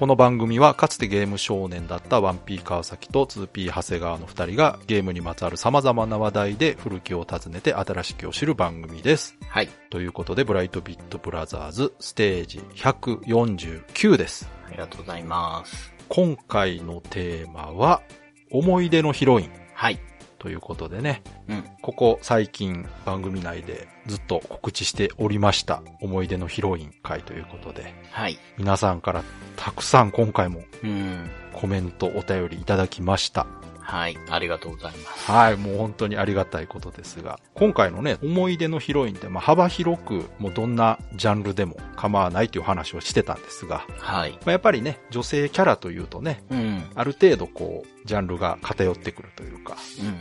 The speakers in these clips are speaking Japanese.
この番組はかつてゲーム少年だった 1P 川崎と 2P 長谷川の二人がゲームにまつわる様々な話題で古きを訪ねて新しきを知る番組です。はい。ということで、ブライトビットブラザーズステージ149です。ありがとうございます。今回のテーマは、思い出のヒロインはい。ということでね、うん。ここ最近番組内でずっと告知しておりました思い出のヒロイン会ということで、はい。皆さんからたくさん今回もうん。コメントお便りいただきました。はい。ありがとうございます。はい、もう本当にありがたいことですが、今回のね、思い出のヒロインって、まあ、幅広く、もうどんなジャンルでも構わないという話をしてたんですが、はい。まあ、やっぱりね、女性キャラというとね、うん。ある程度こう、ジャンルが偏ってくるというか、うんうん。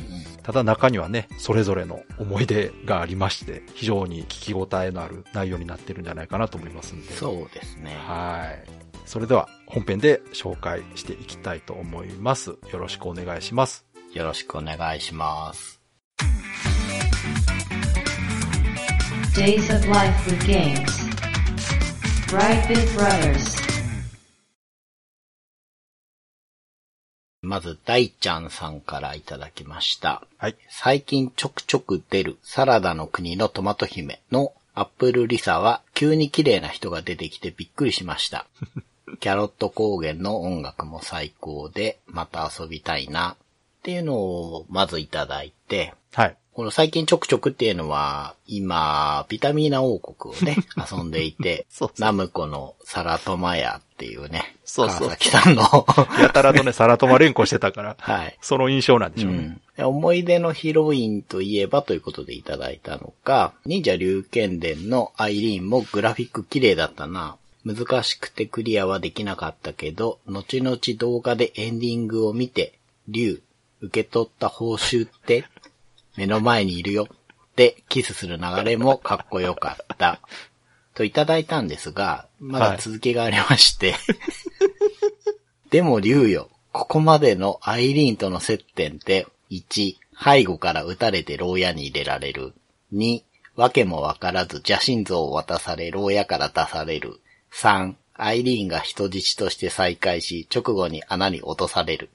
ただ中にはね、それぞれの思い出がありまして、非常に聞き応えのある内容になってるんじゃないかなと思いますんで。そうですね。はい。それでは本編で紹介していきたいと思います。よろしくお願いします。よろしくお願いします。Days of Life with Games. Brightbit Brothers. まず、大ちゃんさんからいただきました。はい。最近ちょくちょく出るサラダの国のトマト姫のアップルリサは急に綺麗な人が出てきてびっくりしました。キャロット高原の音楽も最高でまた遊びたいなっていうのをまずいただいて、はい。この最近ちょくちょくっていうのは、今、ビタミーナ王国をね、遊んでいてそうそうナムコのサラトマヤっていうね、そうそう川崎さんの、やたらとね、サラトマ連呼してたから、はい。その印象なんでしょうね。うんで思い出のヒロインといえばということでいただいたのが、忍者竜剣伝のアイリーンもグラフィック綺麗だったな。難しくてクリアはできなかったけど、後々動画でエンディングを見て、竜、受け取った報酬って、目の前にいるよってキスする流れもかっこよかった。といただいたんですが、まだ続きがありまして、でも、竜よ。ここまでのアイリーンとの接点って、1、背後から撃たれて牢屋に入れられる。2、わけもわからず邪神像を渡され牢屋から出される。3、アイリーンが人質として再会し、直後に穴に落とされる。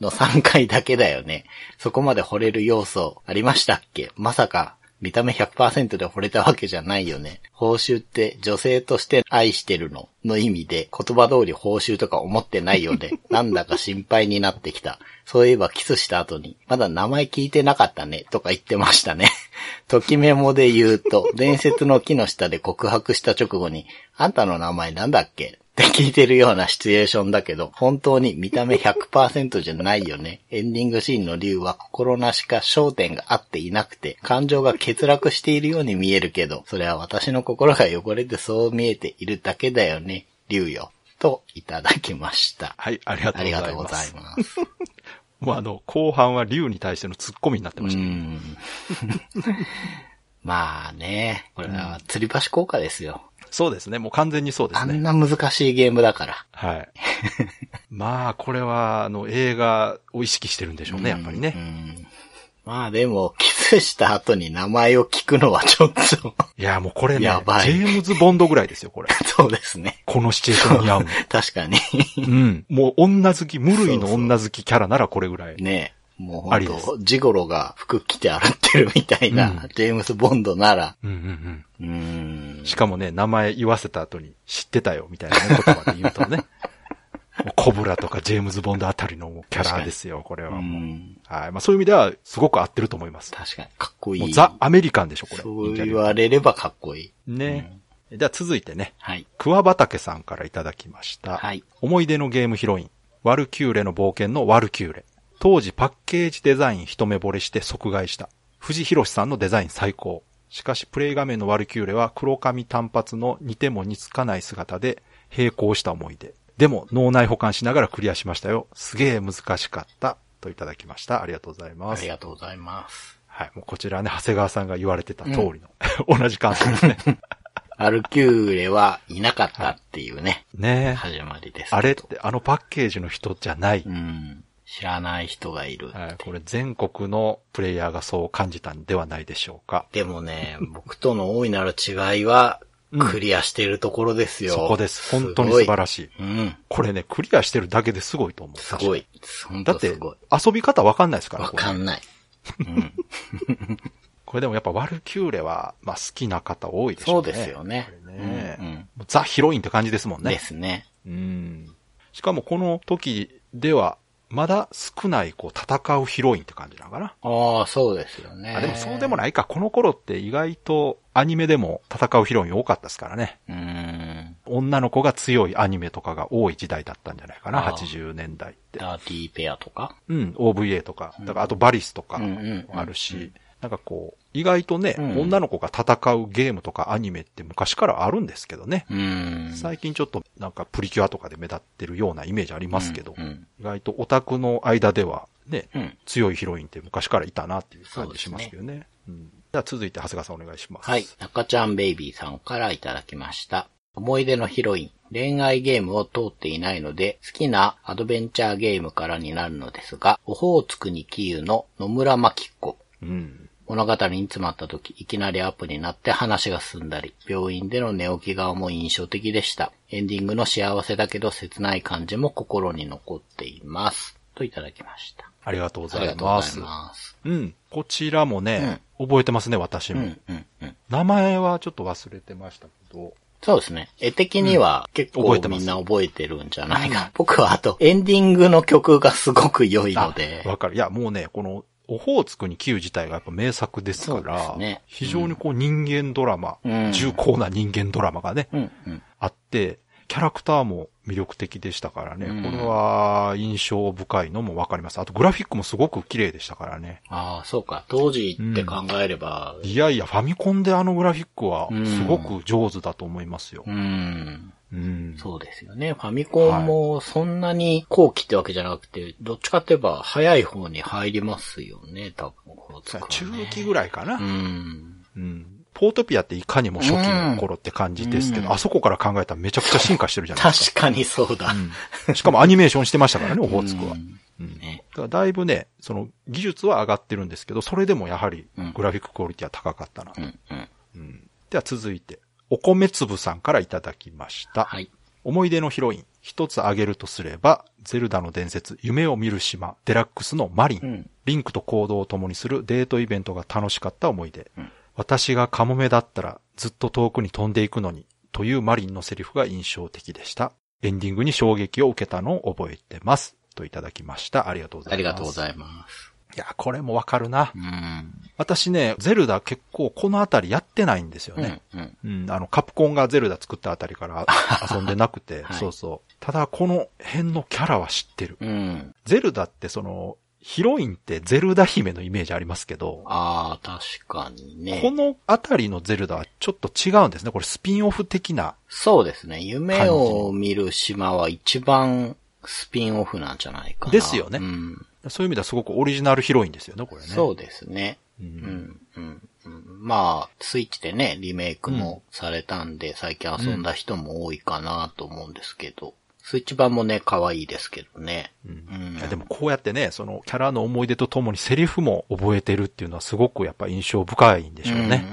の3回だけだよね。そこまで惚れる要素ありましたっけ？まさか、見た目100%で惚れたわけじゃないよね。報酬って女性として愛してるのの意味で言葉通り報酬とか思ってないよね。なんだか心配になってきた。そういえばキスした後に、まだ名前聞いてなかったね、とか言ってましたね。ときメモで言うと、伝説の木の下で告白した直後に、あんたの名前なんだっけ？聞いてるようなシチュエーションだけど、本当に見た目100%じゃないよね。エンディングシーンの竜は心なしか焦点が合っていなくて、感情が欠落しているように見えるけど、それは私の心が汚れてそう見えているだけだよね、竜よ。と、いただきました。はい、ありがとあうございます。りがとうございます。もうあの、後半は竜に対しての突っ込みになってうました。ん。まあね、これは吊り橋効果ですよ。そうですね、もう完全にそうですね。あんな難しいゲームだから。はい。まあ、これは、あの、映画を意識してるんでしょうね、やっぱりうね。ん。まあでも、キスした後に名前を聞くのはちょっと、いや、もうこれね、ジやばいェームズ・ボンドぐらいですよ、これ。そうですね。このシチュエーションに合うの。確かに。うん。もう女好き、無類の女好きキャラならこれぐらい。ねもう本当ジゴロが服着て歩ってるみたいな、うんジェームス・ボンドなら、うんうんうーんうん。。しかもね、名前言わせた後に知ってたよ、みたいな、ね、言葉で言うとね。コブラとかジェームズ・ボンドあたりのキャラですよ、これうはもう。ん。はい。まあそういう意味では、すごく合ってると思います。確かに、かっこいい。ザ・アメリカンでしょ、これ。そう言われればかっこいい。ね。では続いてね、はい。桑畑さんからいただきました。はい。思い出のゲームヒロイン、ワルキューレの冒険のワルキューレ。当時パッケージデザイン一目惚れして即買いした。藤博さんのデザイン最高。しかしプレイ画面のワルキューレは黒髪単発の似ても似つかない姿で並行した思い出。でも脳内保管しながらクリアしましたよ。すげえ難しかった。といただきました。ありがとうございあますり。がとうございます。はい。もうこちらね、長谷川さんが言われてた通りの、同じ感想ですね。アルキューレはいなかったっていうね、ねえ。始まりです。あれってあのパッケージの人じゃない。うん。知らない人がいる。はい、これ全国のプレイヤーがそう感じたんではないでしょうか。でもね、僕との大いなる違いは、クリアしているところですよ。そこです。本当に素晴らしい。うん。これね、クリアしてるだけですごいと思う。すごい。本だって当すごい。、遊び方わかんないですから。わかんない。うん。これでもやっぱワルキューレは、まあ好きな方多いでしょそううね。ですよね。ねうんうんザ・ヒロインって感じですもんね。ですね。うん。しかもこの時では、まだ少ない、こう、戦うヒロインって感じなのかな？ああ、そうですよね。あ、でもそうでもないか。この頃って意外とアニメでも戦うヒロイン多かったですからね。うーん。女の子が強いアニメとかが多い時代だったんじゃないかな、あー80年代って。ダーティーペアとか？うん、OVA とか、だからあとバリスとかうんうんうんもあるし、なんかこう、意外とね、うん女の子が戦うゲームとかアニメって昔からあるんですけどね。うーん。最近ちょっとなんかプリキュアとかで目立ってるようなイメージありますけど、うん意外とオタクの間ではね、うん。強いヒロインって昔からいたなっていう感じしますけどね。うん、では続いて長谷川さんお願いします。はい。中ちゃんベイビーさんからいただきました。思い出のヒロイン。恋愛ゲームを通っていないので、好きなアドベンチャーゲームからになるのですが、オホーツクにキユの野村真紀子。うん。物語に詰まった時、いきなりアップになって話が進んだり、病院での寝起き顔も印象的でした。エンディングの幸せだけど切ない感じも心に残っています。といただきました。ありがとうございます。がとうございます。うん。こちらもね、覚えてますね、私も、うん、うん、うん。名前はちょっと忘れてましたけど、そうですね。絵的には結構みんな覚えてるんじゃないか。僕はあと、エンディングの曲がすごく良いのであ、わかる。いや、もうね、この、オホーツクにキュー自体がやっぱ名作ですから、ね非常にこう人間ドラマ、うん重厚な人間ドラマがね、うん、うん。あって、キャラクターも魅力的でしたからね、うんこれは印象深いのもわかります。あとグラフィックもすごく綺麗でしたからね。ああ、そうか。当時って考えれば、いやいや、ファミコンであのグラフィックはうんすごく上手だと思いますよう。ん。うん。そうですよね。ファミコンもそんなに後期ってわけじゃなくて、どっちかって言えば早い方に入りますよね、多分。こね中期ぐらいかな。うん。うん。ポートピアっていかにも初期の頃って感じですけど、うんあそこから考えたらめちゃくちゃ進化してるじゃないですか。確かにそうだ。うんしかもアニメーションしてましたからね、オホーツクは。うんうんねだだいぶね、その技術は上がってるんですけど、それでもやはりうんグラフィッククオリティは高かったなうん。うんでは続いて、お米粒さんからいただきました。はい。思い出のヒロイン、一つ挙げるとすれば、ゼルダの伝説、夢を見る島、デラックスのマリン。うん。リンクと行動を共にするデートイベントが楽しかった思い出。うん私がカモメだったらずっと遠くに飛んでいくのに、というマリンのセリフが印象的でした。エンディングに衝撃を受けたのを覚えてます。といただきました。ありがとうございます。ありがとうごいざいます。いや、これもわかるな。うん。私ね、ゼルダ結構このあたりやってないんですようん、ね。うん。うん、あの、カプコンがゼルダ作ったあたりから 遊んでなくて、はいそうそう。ただ、この辺のキャラは知ってる。うん。ゼルダってその、ヒロインってゼルダ姫のイメージありますけど、ああ、確かにね。このあたりのゼルダはちょっと違うんですね。これスピンオフ的な。そうですね。夢を見る島は一番スピンオフなんじゃないかな。ですよねうん。そういう意味ではすごくオリジナルヒロインですよね、これね。そうですね。う。うんん、うん、うん。まあ、スイッチでね、リメイクもされたんで、最近遊んだ人も多いかなと思うんですけど、スイッチ版もね、可愛いですけどね。うんうんでもこうやってね、そのキャラの思い出とともにセリフも覚えてるっていうのはすごくやっぱ印象深いんでしょうね。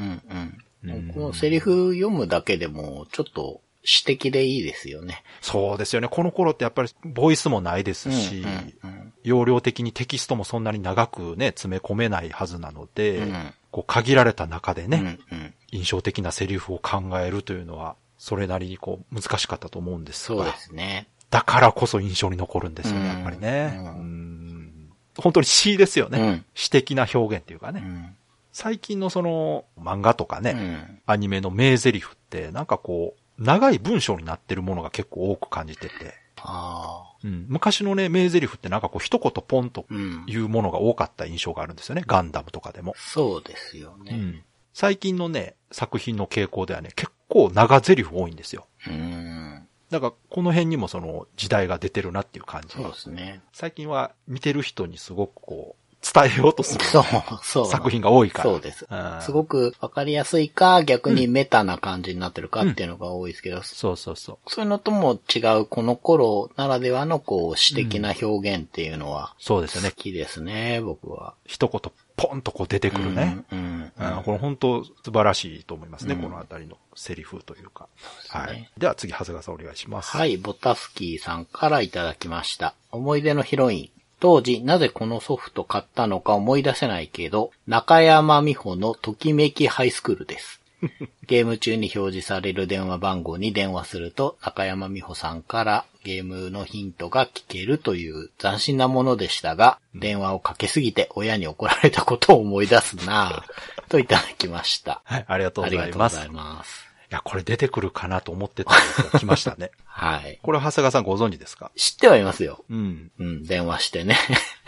うん、うん、ううんん。このセリフ読むだけでも、ちょっと詩的でいいですよね。そうですよね。この頃ってやっぱりボイスもないですし、うん、うん容量的にテキストもそんなに長くね、詰め込めないはずなので、うんこう限られた中でね、うん、うん。印象的なセリフを考えるというのは、それなりにこう難しかったと思うんですが、そうですね。だからこそ印象に残るんですよね、うんやっぱりね。うんうん本当に詩ですよね。うん詩的な表現っていうかね。うん。最近のその漫画とかね、うん。アニメの名台詞ってなんかこう、長い文章になってるものが結構多く感じてて、ああ。うん、昔のね、名台詞ってなんかこう一言ポンとうん。いうものが多かった印象があるんですよね。ガンダムとかでも。そうですよね。うん。最近のね、作品の傾向ではね、結構長台詞多いんですよ。うん。だから、この辺にもその時代が出てるなっていう感じ。そうですね。最近は見てる人にすごくこう、伝えようとするそう、そう。作品が多いから。そうですうん。すごくわかりやすいか、逆にメタな感じになってるかっていうのが多いですけど、そうそうそう。そういうのとも違う、この頃ならではのこう、詩的な表現っていうのは、そうですよね好。きですね、僕は。一言ポンとこう出てくるね。うん。うん。うん、これ本当素晴らしいと思いますね、このあたりのセリフというか。はい。では次、長谷川さんお願いします。はい、ボタスキーさんからいただきました。思い出のヒロイン。当時、なぜこのソフト買ったのか思い出せないけど、中山美穂のときめきハイスクールです。ゲーム中に表示される電話番号に電話すると、中山美穂さんからゲームのヒントが聞けるという斬新なものでしたが、電話をかけすぎて親に怒られたことを思い出すなぁ、といただきました。はい、ありがとうあございます。りがとうございいます。や、これ出てくるかなと思ってたんですが、来ましたね。はい。これ、長谷川さんご存知ですか？知ってはいますよ。うん。うん、電話してね。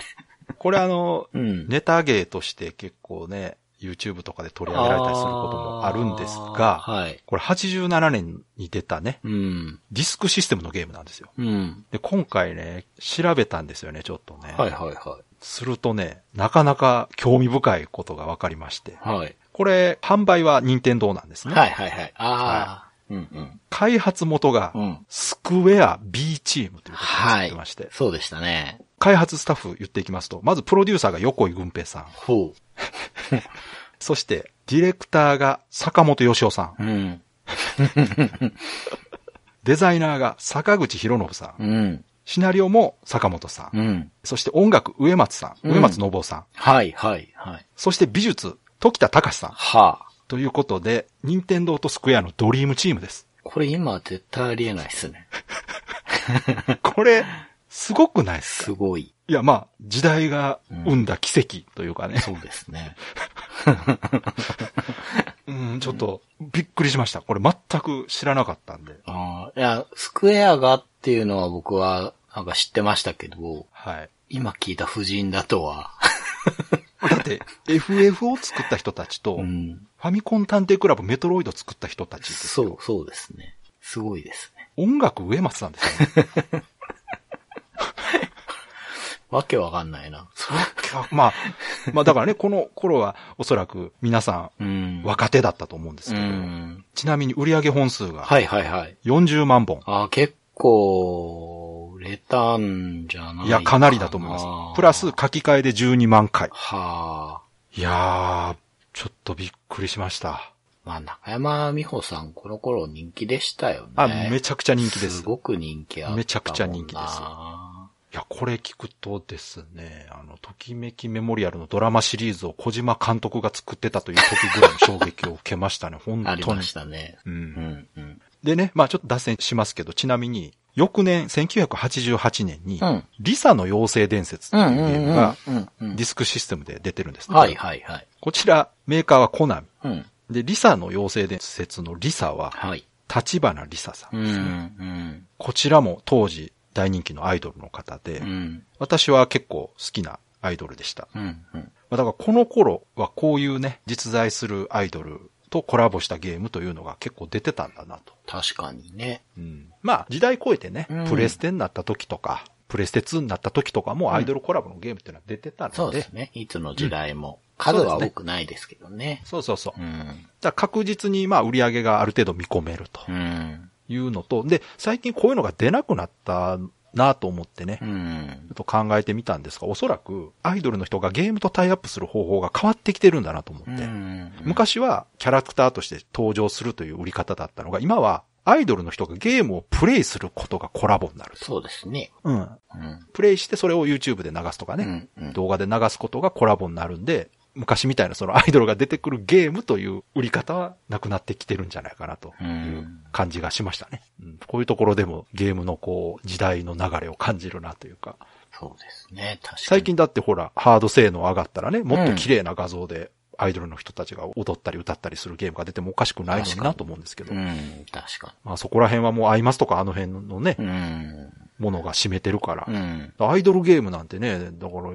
これあの、うん。ネタ芸として結構ね、YouTube とかで取り上げられたりすることもあるんですが、はい。これ87年に出たね、うん。ディスクシステムのゲームなんですよ。うん。で、今回ね、調べたんですよね、ちょっとね。はいはいはするとね、なかなか興味深いことが分かりまして。い。はい。これ、販売は任天堂なんですね。はいはいはい。ああ、うんうん。開発元がう、ん。スクウェア B チームということになってまして、そうでしたね。開発スタッフ言っていきますと、まずプロデューサーが横井軍平さん。ほ そして、ディレクターが坂本義夫さん。う。うん。デザイナーが坂口博信さん。うん。シナリオも坂本さん。うん。そして音楽上松さん上松信夫さん。はいはいはい。そして美術時田隆さん。はあ。ということで、任天堂とスクエアのドリームチームです。これ今絶対ありえないっすね。これ、すごくないですか？すごい。いや、まあ、時代が生んだ奇跡というかね。そうですね。うん、ちょっと、びっくりしました。これ全く知らなかったんで。ああ、いや、スクエアがっていうのは僕はなんか知ってましたけど、はい。今聞いた夫人だとは。だって、FF を作った人たちと、フうん。ァミコン探偵クラブメトロイド作った人たち。そう、そうですね。すごいですね。音楽上松なんですよね。わけわかんないな。あまあ、まあだからね、この頃はおそらく皆さうんん。若手だったと思うんですうけど、ん。ちなみに売上本数がはいはいはい。40万本。あー結構、売れたんじゃないいや、かなりだと思います。プラス書き換えで12万回。はあ。いやー、ちょっとびっくりしました。まあ、中山美穂さん、この頃人気でしたよね。あ、めちゃくちゃ人気です。すごく人気あった。めちゃくちゃ人気ですあいや、これ聞くとですね、あの、ときめきメモリアルのドラマシリーズを小島監督が作ってたという時ぐらいの衝撃を受けましたね、本り当にま。したね。う。うんん、うん。でね、まあちょっと脱線しますけど、ちなみに、翌年、1988年に、うんリサの妖精伝説ってうん、いうゲームが。ディスクシステムで出てるんですね。はい、はい、はい。こちら、メーカーはコナミ。うん。で、リサの妖精伝説のリサは、はい。立花リサさんうん、ですね。うん。こちらも当時大人気のアイドルの方で、うん、私は結構好きなアイドルでした。うん、うん。まあだからこの頃はこういうね、実在するアイドルとコラボしたゲームというのが結構出てたんだなと。確かにね。うん、まあ時代超えてね、うんプレステになった時とか、プレステ2になった時とかもアイドルコラボのゲームっていうのは出てたので、そうですね。いつの時代も。うん数は多くないですけどね。そうそうそう。うん。確実にまあ売り上げがある程度見込めるとうん。いうのと、で、最近こういうのが出なくなったなと思ってね、うんちょっ。と考えてみたんですが、おそらくアイドルの人がゲームとタイアップする方法が変わってきてるんだなと思って。うん昔はキャラクターとして登場するという売り方だったのが、今はアイドルの人がゲームをプレイすることがコラボになると。そうですね。うん。うん。プレイしてそれを YouTube で流すとかね、うんうん動画で流すことがコラボになるんで、昔みたいなそのアイドルが出てくるゲームという売り方はなくなってきてるんじゃないかなとう。いうん感じがしましたね。うん、こういうところでもゲームのこう時代の流れを感じるなというか。そうですね。確かに。最近だってほら、ハード性能上がったらね、もっと綺麗な画像でアイドルの人たちが踊ったり歌ったりするゲームが出てもおかしくないのになと思うんですけど。うん。確かまあそこら辺はもうアイマスとかあの辺のね、に。うん。ものが占めてるからう。ん。アイドルゲームなんてね、だから、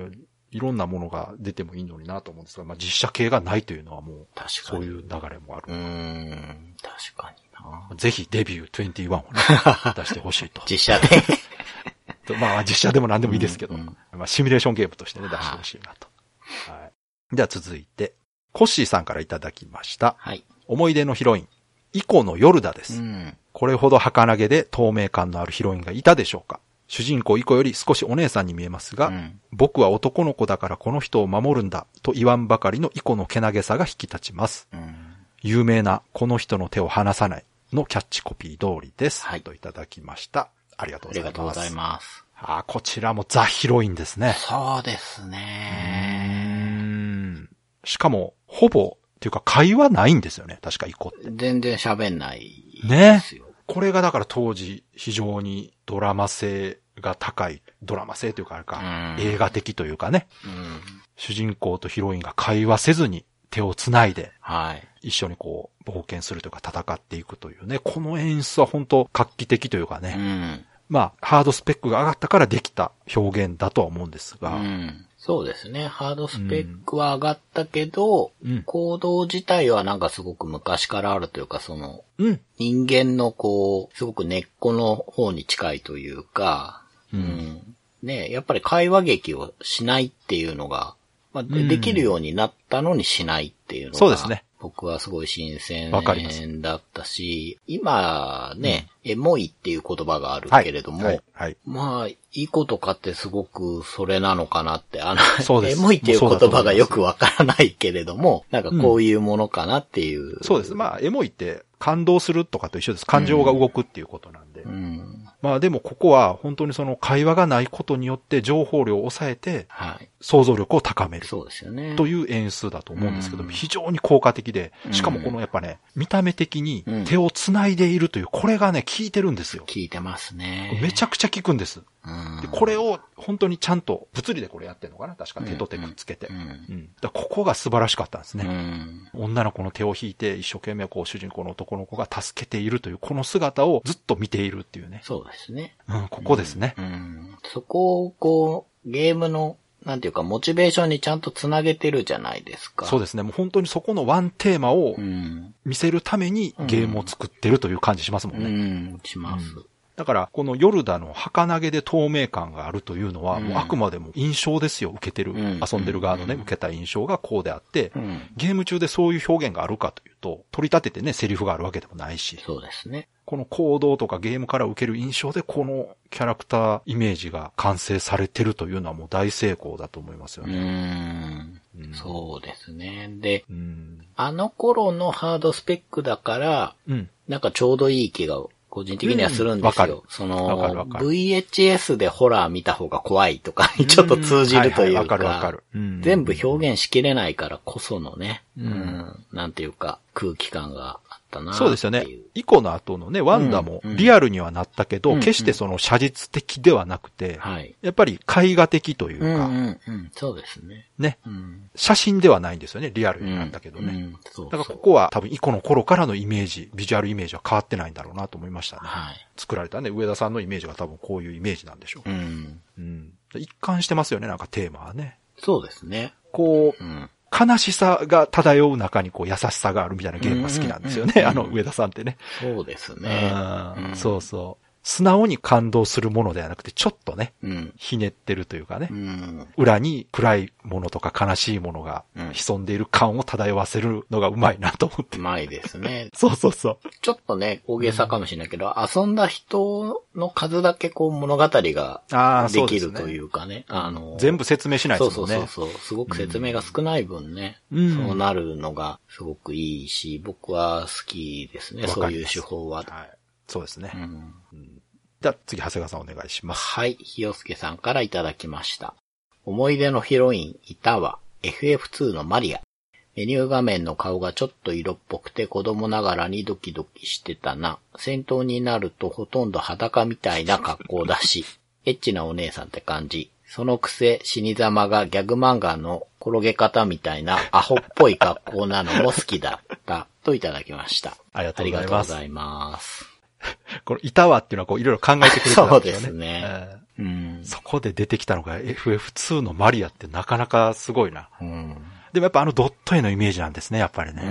いろんなものが出てもいいのになと思うんですが、まあ実写系がないというのはもう、確かに。そういう流れもある。うん。確かにな。ぜひデビュー21をね、出してほしいと。実写で。とまあ実写でも何でもいいですけど、うんうんまあシミュレーションゲームとしてね、出してほしいなと。はい。では続いて、コッシーさんからいただきました。はい。思い出のヒロイン、イコのヨルダです。うん。これほど儚げで透明感のあるヒロインがいたでしょうか主人公イコより少しお姉さんに見えますが、うん僕は男の子だからこの人を守るんだと言わんばかりのイコのけなげさが引き立ちます。うん。有名なこの人の手を離さないのキャッチコピー通りです。はいといただきました。ありがとあうございます。りがとうございます。あーこちらもザ・ヒロインですね。そうですね。んしかも、ほぼ、っていうか会話ないんですよね。確かイコって。全然喋んないねですよ。これがだから当時非常にドラマ性が高い、ドラマ性というかあれか、うん映画的というかね、うん。主人公とヒロインが会話せずに手を繋いではい。一緒にこう冒険するというか戦っていくというね、この演出は本当画期的というかうね、ん。まあハードスペックが上がったからできた表現だとは思うんですうが、ん。そうですね。ハードスペックは上がったけど、うん行動自体はなんかすごく昔からあるというか、その、うん、人間のこう、すごく根っこの方に近いというか、うんねやっぱり会話劇をしないっていうのが、まあ、できるようになったのにしないっていうのが、そうですね。僕はすごい新鮮だったし、今ね、エモいっていう言葉があるはい。けれども、はい。はい。まあ、いいことかってすごくそれなのかなって、あの、そうですエモいっていう言葉がよくわからないけれども、なんかこういうものかなっていう。そうです。まあ、エモいって感動するとかと一緒です。感情が動くっていうことなんで。うん。まあでもここは本当にその会話がないことによって情報量を抑えてはい。想像力を高めるそうですよね。という演出だと思うんですけど非常に効果的で、うんしかもこのやっぱね、見た目的にうん手を繋いでいるという、これがね、効いてるんですよ。聞いてますね。めちゃくちゃ効くんです。うんで、これを本当にちゃんと物理でこれやってるのかな？確か手と手くっつけて。ううん。ん。だここが素晴らしかったんですうね。ん。女の子の手を引いて一生懸命こう主人公の男の子が助けているというこの姿をずっと見ているっていうね。そうですね。うん、ここですねう。ん。そこをこう、ゲームの、なんていうか、モチベーションにちゃんとつなげてるじゃないですか。でそうですね。もう本当にそこのワンテーマをうん。見せるためにゲームを作ってるという感じしますもんうね。ん、します。だから、このヨルダの儚げで透明感があるというのは、あくまでも印象ですよ、受けてる、うん遊んでる側のね、うん受けた印象がこうであって、うん。ゲーム中でそういう表現があるかというと、取り立ててね、セリフがあるわけでもないし、そうですね。この行動とかゲームから受ける印象で、このキャラクターイメージが完成されてるというのはもう大成功だと思いますようね。ん。うんそうですね。で、うん。あの頃のハードスペックだから、うん。なんかちょうどいい気が個人的にはするんですよ。うんその、VHS でホラー見た方が怖いとかにちょっと通じるというかるわかかる、。うん。全部表現しきれないからこそのね、ううんん、なんていうか空気感が。あったなそうですよね。以降の後のね、ワンダもうんうんリアルにはなったけど、うん決してその写実的ではなくて、はい。やっぱり絵画的というか、うんうんうん。そうですね。ね、うん。写真ではないんですよね、リアルになったけどね。うん。そうだからそうここは多分イコの頃からのイメージ、ビジュアルイメージは変わってないんだろうなと思いましたね。はい。作られたね、上田さんのイメージが多分こういうイメージなんでしょう。うん。うん。一貫してますよね、なんかテーマはね。そうですね。こう、うん。悲しさが漂う中にこう優しさがあるみたいなゲームが好きなんですよね、あの上田さんってね。そうですね。うんうんそうそう。素直に感動するものではなくて、ちょっとね、うん。ひねってるというかねう、ん。裏に暗いものとか悲しいものがうん潜んでいる感を漂わせるのがうまいなと思ってう。まいですね。そうそうそう。ちょっとね、大げさかもしれないけど、遊んだ人の数だけこう物語がで。きるというかね。あの、全部説明しないそうですもんね。そうそうそう。すごく説明が少ない分ね、うんそうなるのがすごくいいし、僕は好きですね、わそういう手法は。はい。そうですね。うんじゃあ次、長谷川さんお願いします。はい、ひよすけさんからいただきました。思い出のヒロインいたわ、FF2 のマリア。メニュー画面の顔がちょっと色っぽくて子供ながらにドキドキしてたな。戦闘になるとほとんど裸みたいな格好だし、エッチなお姉さんって感じ。そのくせ死に様がギャグ漫画の転げ方みたいなアホっぽい格好なのも好きだった。といただきました。ありがとありうございます。がとうございます。この、いたわっていうのはこう、いろいろ考えてくれてたんでよね。ですすね。えうんー。そこで出てきたのが FF2 のマリアってなかなかすごいな。うん。でもやっぱあのドット絵のイメージなんですね、やっぱりうね。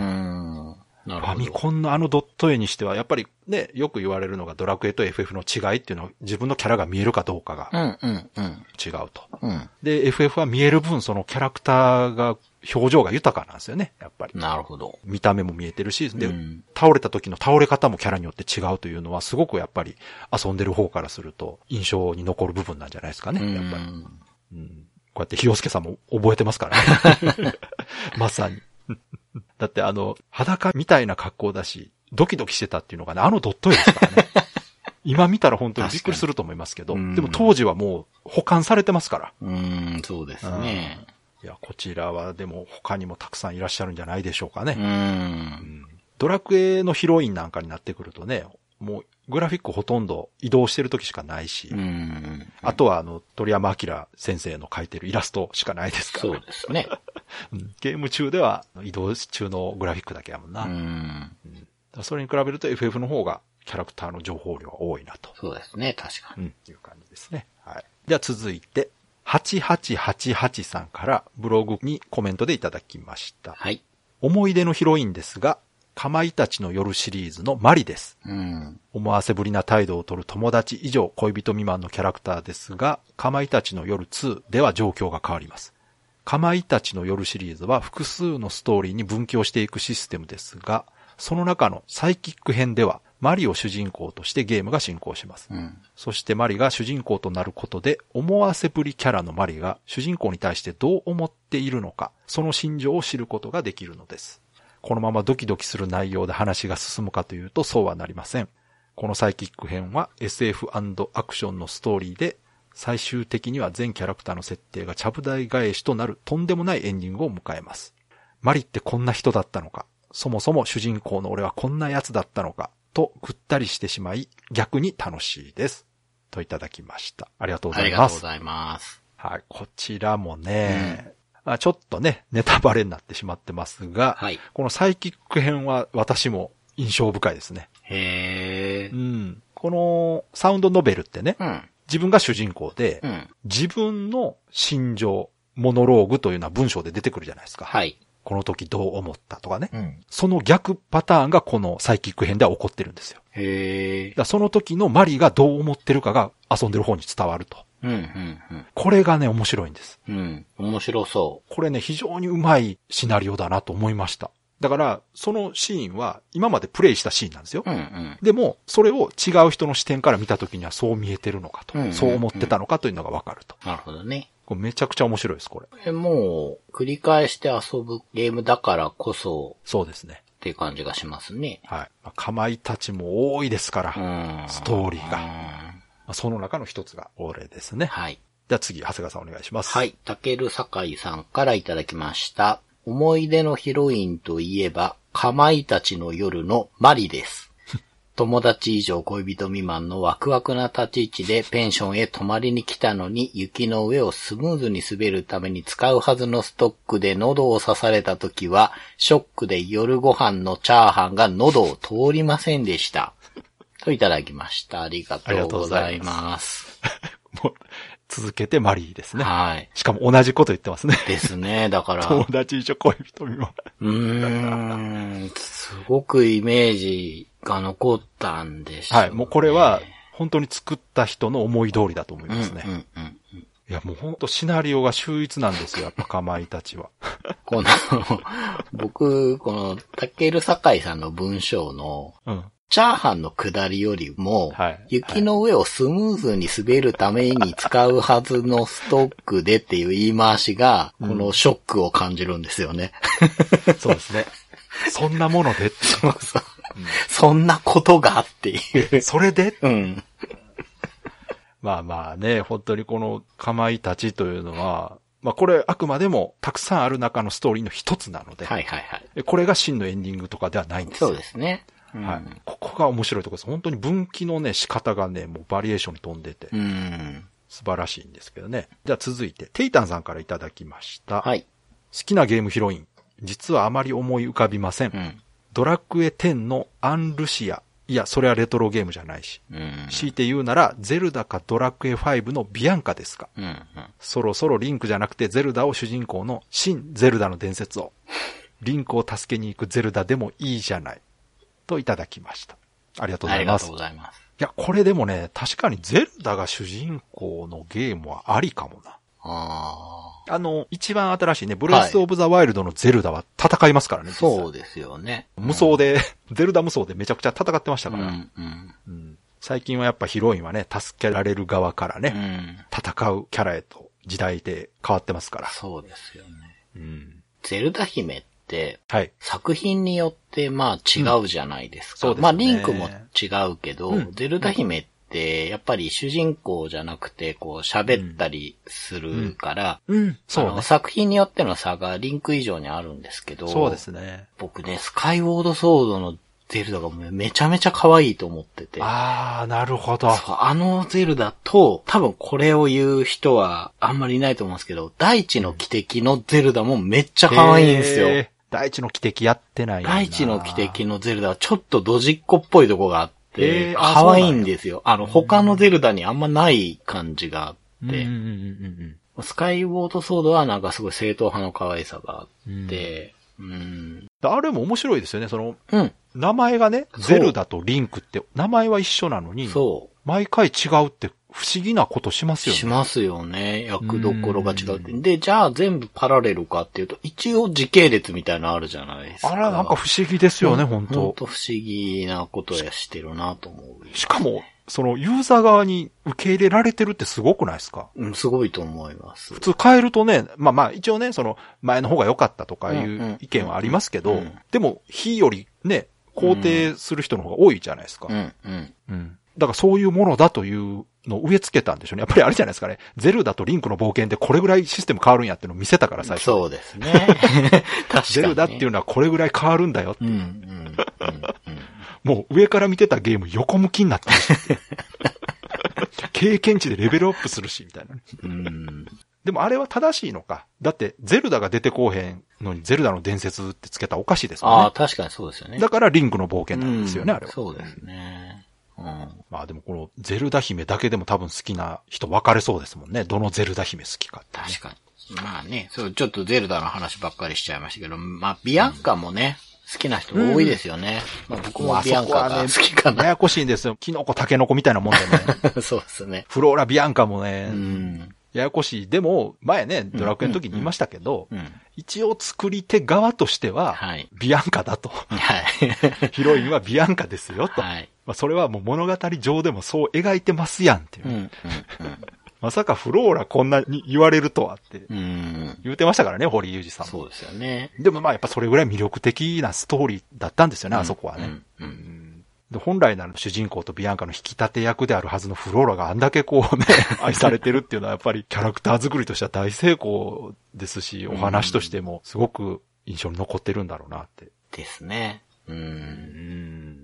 ファミコンのあのドット絵にしては、やっぱりね、よく言われるのがドラクエと FF の違いっていうのは自分のキャラが見えるかどうかがうんうんうん。違うと。うん。で、FF は見える分、そのキャラクターが、表情が豊かなんですよね、やっぱり。なるほど。見た目も見えてるし、で、うん倒れた時の倒れ方もキャラによって違うというのは、すごくやっぱり遊んでる方からすると、印象に残る部分なんじゃないですかね、やっぱり。うんうんこうやってひよすけさんも覚えてますからね。まさに。だってあの、裸みたいな格好だし、ドキドキしてたっていうのがね、あのドット絵ですからね。今見たら本当にびっくりすると思いますけど、でも当時はもう保管されてますから。うーん、そうですね。いや、こちらはでも他にもたくさんいらっしゃるんじゃないでしょうかうね。ん。ドラクエのヒロインなんかになってくるとね、もうグラフィックほとんど移動してる時しかないし、うん。あとはあの、鳥山明先生の描いてるイラストしかないですから。そうですね。うんゲーム中では移動中のグラフィックだけやもんな。うん。らそれに比べると FF の方がキャラクターの情報量が多いなと、そうですね、確かに。うん、いう感じですね。はい。では続いて、8888さんからブログにコメントでいただきました。はい。思い出のヒロインですが、かまいたちの夜シリーズのマリです。うん。思わせぶりな態度をとる友達以上恋人未満のキャラクターですが、かまいたちの夜2では状況が変わります。かまいたちの夜シリーズは複数のストーリーに分岐していくシステムですが、その中のサイキック編ではマリを主人公としてゲームが進行します。うん。そしてマリが主人公となることで、思わせぶりキャラのマリが主人公に対してどう思っているのか、その心情を知ることができるのです。このままドキドキする内容で話が進むかというとそうはなりません。このサイキック編は SF& アクションのストーリーで、最終的には全キャラクターの設定がちゃぶ台返しとなるとんでもないエンディングを迎えます。マリってこんな人だったのか、そもそも主人公の俺はこんな奴だったのか、とぐったりしてしまい、逆に楽しいです。といただきました。ありがとうごありざいます。がとうございます。はい、こちらもね、まあちょっとね、ネタバレになってしまってますが、はい。このサイキック編は私も印象深いですね。へー。うん。このサウンドノベルってね、うん。自分が主人公で、うん。自分の心情、モノローグというのは文章で出てくるじゃないですか。はい。この時どう思ったとかね。うん。その逆パターンがこのサイキック編では起こってるんですよ。へーだその時のマリがどう思ってるかが遊んでる方に伝わると。うん、うん、これがね、面白いんです。うん。うん。面白そこれね、非常にうまいシナリオだなと思いました。だから、そのシーンは今までプレイしたシーンなんですよう。。うん、うん。でも、それを違う人の視点から見た時にはそう見えてるのかと、うんうんうんそう思ってたのかというのがわかると。なるほどね。これめちゃくちゃ面白いです、これ。えもう、繰り返して遊ぶゲームだからこそそうですね。っていう感じがしますね。はい。まあかまいたちも多いですから。ストーリーがうんあその中の一つが俺ですね。はい。じゃあ次、長谷川さんお願いします。はい。たけるさかいさんからいただきました。思い出のヒロインといえば、かまいたちの夜のマリです。友達以上恋人未満のワクワクな立ち位置でペンションへ泊まりに来たのに雪の上をスムーズに滑るために使うはずのストックで喉を刺された時は、ショックで夜ご飯のチャーハンが喉を通りませんでした。といただきました。ありがとうございます。もう、続けてマリーですね。はい。しかも同じこと言ってますね。ですね。だから。友達以上恋人未満。うーん、すごくイメージが残ったんでしょう、ね。はい。もうこれは、本当に作った人の思い通りだと思いうん、うん、ますね。うんうん。いや、もう本当シナリオが秀逸なんですよ、やっぱかまいたちは。この、僕、この、たけるさかいさんの文章の、うん。チャーハンの下りよりも、はい雪の上をスムーズに滑るために使うはずのストックでっていう言い回しが、このショックを感じるんですよね。そうですね。そんなものでって。そうそうそんなことがっていう。それで？うん。まあまあね、本当にこのかまいたちというのは、まあこれあくまでもたくさんある中のストーリーの一つなので、はいはいはい。これが真のエンディングとかではないんですよ。そうですね。うんはい。ここが面白いところです。本当に分岐のね、仕方がね、もうバリエーションに飛んでて、うん。素晴らしいんですけどね。じゃあ続いて、テイタンさんからいただきました。はい。好きなゲームヒロイン。実はあまり思い浮かびません。うん。ドラクエ10のアンルシア。いや、それはレトロゲームじゃないし。うん。強いて言うなら、ゼルダかドラクエ5のビアンカですか。うん。そろそろリンクじゃなくてゼルダを主人公の新ゼルダの伝説を。リンクを助けに行くゼルダでもいいじゃない。といただきました。ありがとうございます。ありがとうごいざいます。や、これでもね、確かにゼルダが主人公のゲームはありかもな。ああの、一番新しいね、ブレスオブザワイルドのゼルダは戦いますからね。あ。実際そうですよね。無双で、ゼルダ無双でめちゃくちゃ戦ってましたから。うん、うん。うん最近はやっぱヒロインはね、助けられる側からうね、ん。戦うキャラへと時代で変わってますから。そうですよね。うん。ゼルダ姫って、はい。作品によってまあ違うじゃないですか。そうですねまあリンクも違うけど、うんゼルダ姫ってやっぱり主人公じゃなくてこう喋ったりするから、うん。そうね。あの作品によっての差がリンク以上にあるんですけど、そうですね。僕ね、スカイウォードソードのゼルダがめちゃめちゃ可愛いと思ってて。あー、なるほど。あのゼルダと、多分これを言う人はあんまりいないと思うんですけど、大地の汽笛のゼルダもめっちゃ可愛いんですよ。大地の汽笛やってない大地の汽笛のゼルダはちょっとドジっ子っぽいとこがあって可愛いんですよ。あの、他のゼルダにあんまない感じがあって、スカイウォードソードはなんかすごい正統派の可愛さがあって、うん。うん。あれも面白いですよね。その、うん。名前がね、ゼルダとリンクって、名前は一緒なのに、そ毎回違うって不思議なことしますう。よね。しますよね。役どころが違うって。で、じゃあ全部パラレルかっていうと、一応時系列みたいなのあるじゃないですか。あら、なんか不思議ですよね、本当本当不思議なことやしてるなと思う。しかも、そのユーザー側に受け入れられてるってすごくないですか？うん、すごいと思います普。通変えるとね、まあまあ一応ね、その前の方が良かったとかいう意見はありますけどでも、非よりね、肯定する人の方が多いじゃないですかう。ん、うん。うん。だからそういうものだというのを植え付けたんでしょうね。やっぱりあれじゃないですかね。ゼルダとリンクの冒険でこれぐらいシステム変わるんやってのを見せたから最初。そうですね。確かに、ね。ゼルダっていうのはこれぐらい変わるんだよ。うん、うん、うん、もう上から見てたゲーム横向きになってる経験値でレベルアップするし、みたいなね。うん。うん。でもあれは正しいのか。だって、ゼルダが出てこうへんのにゼルダの伝説ってつけたらおかしいですもんああ、ね。確かにそうですよね。だからリンクの冒険なんですよね、うんあれは。そうですね。うん。まあでもこのゼルダ姫だけでも多分好きな人分かれそうですもんね。どのゼルダ姫好きかってね、確かに。まあね、そう、ちょっとゼルダの話ばっかりしちゃいましたけど、まあ、ビアンカもね、好きな人多いですよね。まあ僕もビアンカが好きかな。ややこしいんですよ。キノコ、タケノコみたいなもんでね。そうですね。フローラ、ビアンカもね、うん。ややこしい。でも、前ね、ドラクエの時に言いましたけど、うん。一応作り手側としては、はい。ビアンカだと。はい。ヒロインはビアンカですよ、と。はい。まあ、それはもう物語上でもそう描いてますやんっていうね、うん、うん、まさかフローラこんなに言われるとはってうん。うん。言うてましたからね、堀井裕二さんも。そうですよね。でもまあやっぱそれぐらい魅力的なストーリーだったんですよね、あそこはね。うん。う。うん本来なら主人公とビアンカの引き立て役であるはずのフローラがあんだけこうね、愛されてるっていうのはやっぱりキャラクター作りとしては大成功ですし、お話としてもすごく印象に残ってるんだろうなって。ですね。う。うんん。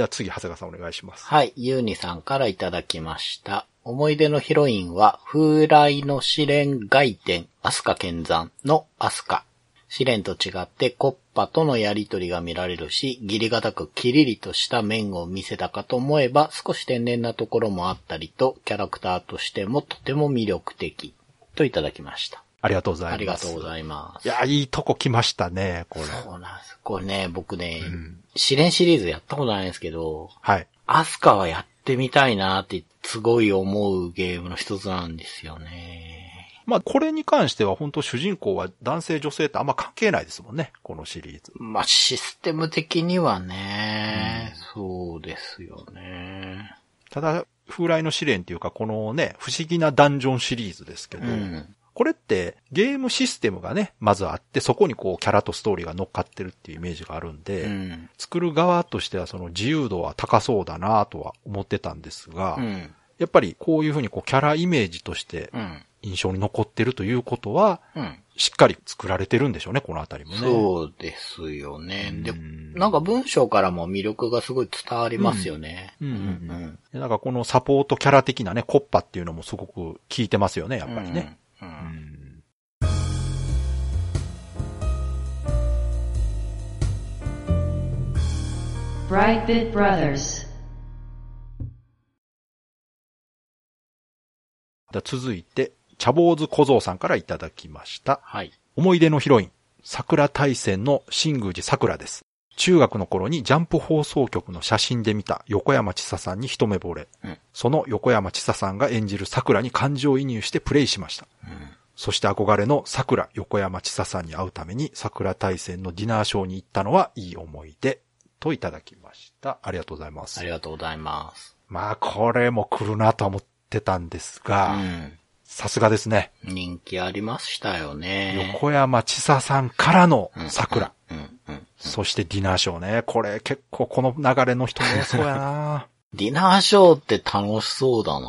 では次、長谷川さんお願いします。はい、ユーニさんからいただきました。思い出のヒロインは、風来の試練外伝、アスカ剣山のアスカ。試練と違ってコッパとのやりとりが見られるし、ギリがたくキリリとした面を見せたかと思えば、少し天然なところもあったりと、キャラクターとしてもとても魅力的。といただきました。ありがとうございます。ありがとうございいます。いや、いいとこ来ましたね、これ。そうなんです。これね、僕ね、うん試練シリーズやったことないんですけど、はい。アスカはやってみたいなってすごい思うゲームの一つなんですよね。まあ、これに関しては本当主人公は男性女性ってあんま関係ないですもんね、このシリーズ。まあ、システム的にはね、そうですよね。ただ、風来の試練っていうか、このね、不思議なダンジョンシリーズですけど、うん。これってゲームシステムがね、まずあって、そこにこうキャラとストーリーが乗っかってるっていうイメージがあるんで、うん。作る側としてはその自由度は高そうだなとは思ってたんですが、うん。やっぱりこういうふうにこうキャライメージとしてうん。印象に残ってるということは、うん。しっかり作られてるんでしょうね、このあたりもね。そうですよね。でうん、なんか文章からも魅力がすごい伝わりますよね。うんうんうんでなんかこのサポートキャラ的なね、コッパっていうのもすごく効いてますよね、やっぱりね。うん。Brightbit Brothers. 続いて、茶坊主小僧さんからいただきました。はい。思い出のヒロイン、桜大戦の新宮寺桜です。中学の頃にジャンプ放送局の写真で見た横山千沙さんに一目惚れ。うんその横山千沙さんが演じる桜に感情移入してプレイしました。うん。そして憧れの桜横山千沙さんに会うために桜大戦のディナーショーに行ったのはいい思い出。といただきました。ありがとうございまあすり。がとうございます。まあ、これも来るなとは思ってたんですうが、ん。さすがですね。人気ありましたよね。横山千沙さんからの桜。そしてディナーショーね。これ結構この流れの人もそうやな ディナーショーって楽しそうだな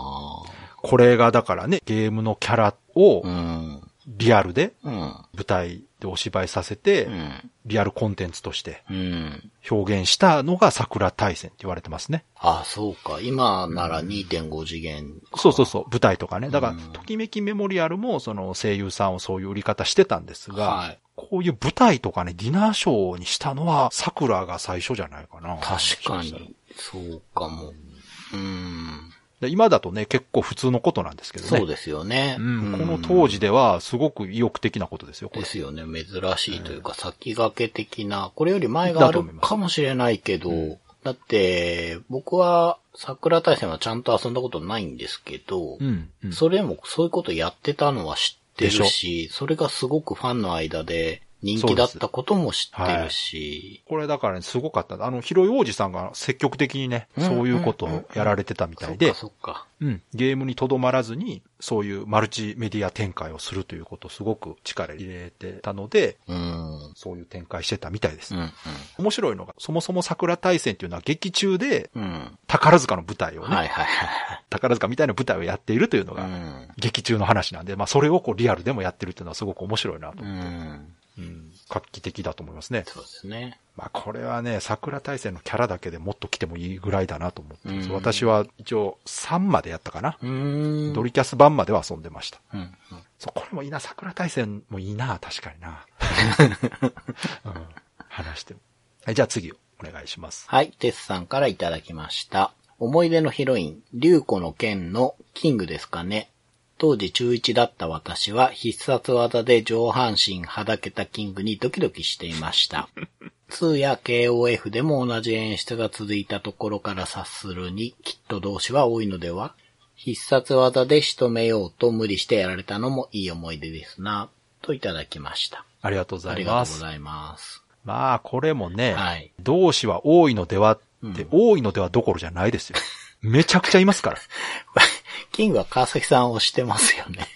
これがだからね、ゲームのキャラをうん。リアルでうん。舞台でお芝居させて、うん。リアルコンテンツとしてうん。表現したのが桜大戦って言われてますね。あ、そうか。今なら2.5次元か。そうそうそう、舞台とかね。だからうん、ときめきメモリアルもその声優さんをそういう売り方してたんですが、はい。こういう舞台とかね、ディナーショーにしたのは桜が最初じゃないかな。確かに。そうかも。うん。で今だとね、結構普通のことなんですけどね。そうですよね。うん、この当時ではすごく意欲的なことですよ、これですよね。珍しいというか、先駆け的な、これより前があるかもしれないけど、だって、僕は桜大戦はちゃんと遊んだことないんですけど、うん、うん。それでもそういうことやってたのは知ってるでし、それがすごくファンの間で人気だったことも知ってるし、これだからね、すごかった。あの、広い王子さんが積極的にね、うんそういうことをやられてたみたいでそっか、そっか。うん、ゲームにとどまらずに、そういうマルチメディア展開をするということをすごく力入れてたので、うん。そういう展開してたみたいです。うん、面白いのが、そもそも桜大戦っていうのは劇中でうん。うん。宝塚の舞台をね、はいはいはい。宝塚みたいな舞台をやっているというのが、うん。劇中の話なんで、まあそれをこうリアルでもやってるっていうのはすごく面白いなと。うん。うん。画期的だと思いますね。そうですね。まあこれはね、桜大戦のキャラだけでもっと来てもいいぐらいだなと思ってます、うん私は一応3までやったかな。うーん。ドリキャス版までは遊んでました。うん。うんそう、これもいいな、桜大戦もいいな、確かにな。うん、話してる。はい、じゃあ次お願いします。はい、テスさんからいただきました。思い出のヒロイン、竜子の剣のキングですかね。当時中1だった私は必殺技で上半身はだけたキングにドキドキしていました。2や KOF でも同じ演出が続いたところから察するにきっと同志は多いのでは必殺技で仕留めようと無理してやられたのもいい思い出ですな。といただきました。ありがとうござありいます。がとうございます。まあ、これもね、はい。同志は多いのではって、うん多いのではどころじゃないですよ。めちゃくちゃいますから。キングは川崎さんをしてますよね。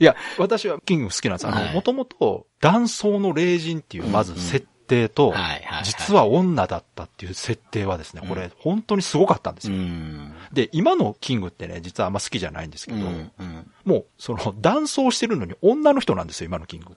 いや、私はキング好きなんです。あの、はいもともと、断層の霊人っていう、まず設定と、実は女だったっていう設定はですね、これ、本当にすごかったんですうよ。ん。で、今のキングってね、実はあんま好きじゃないんですけど。もう、その、断層してるのに女の人なんですよ、今のキングって。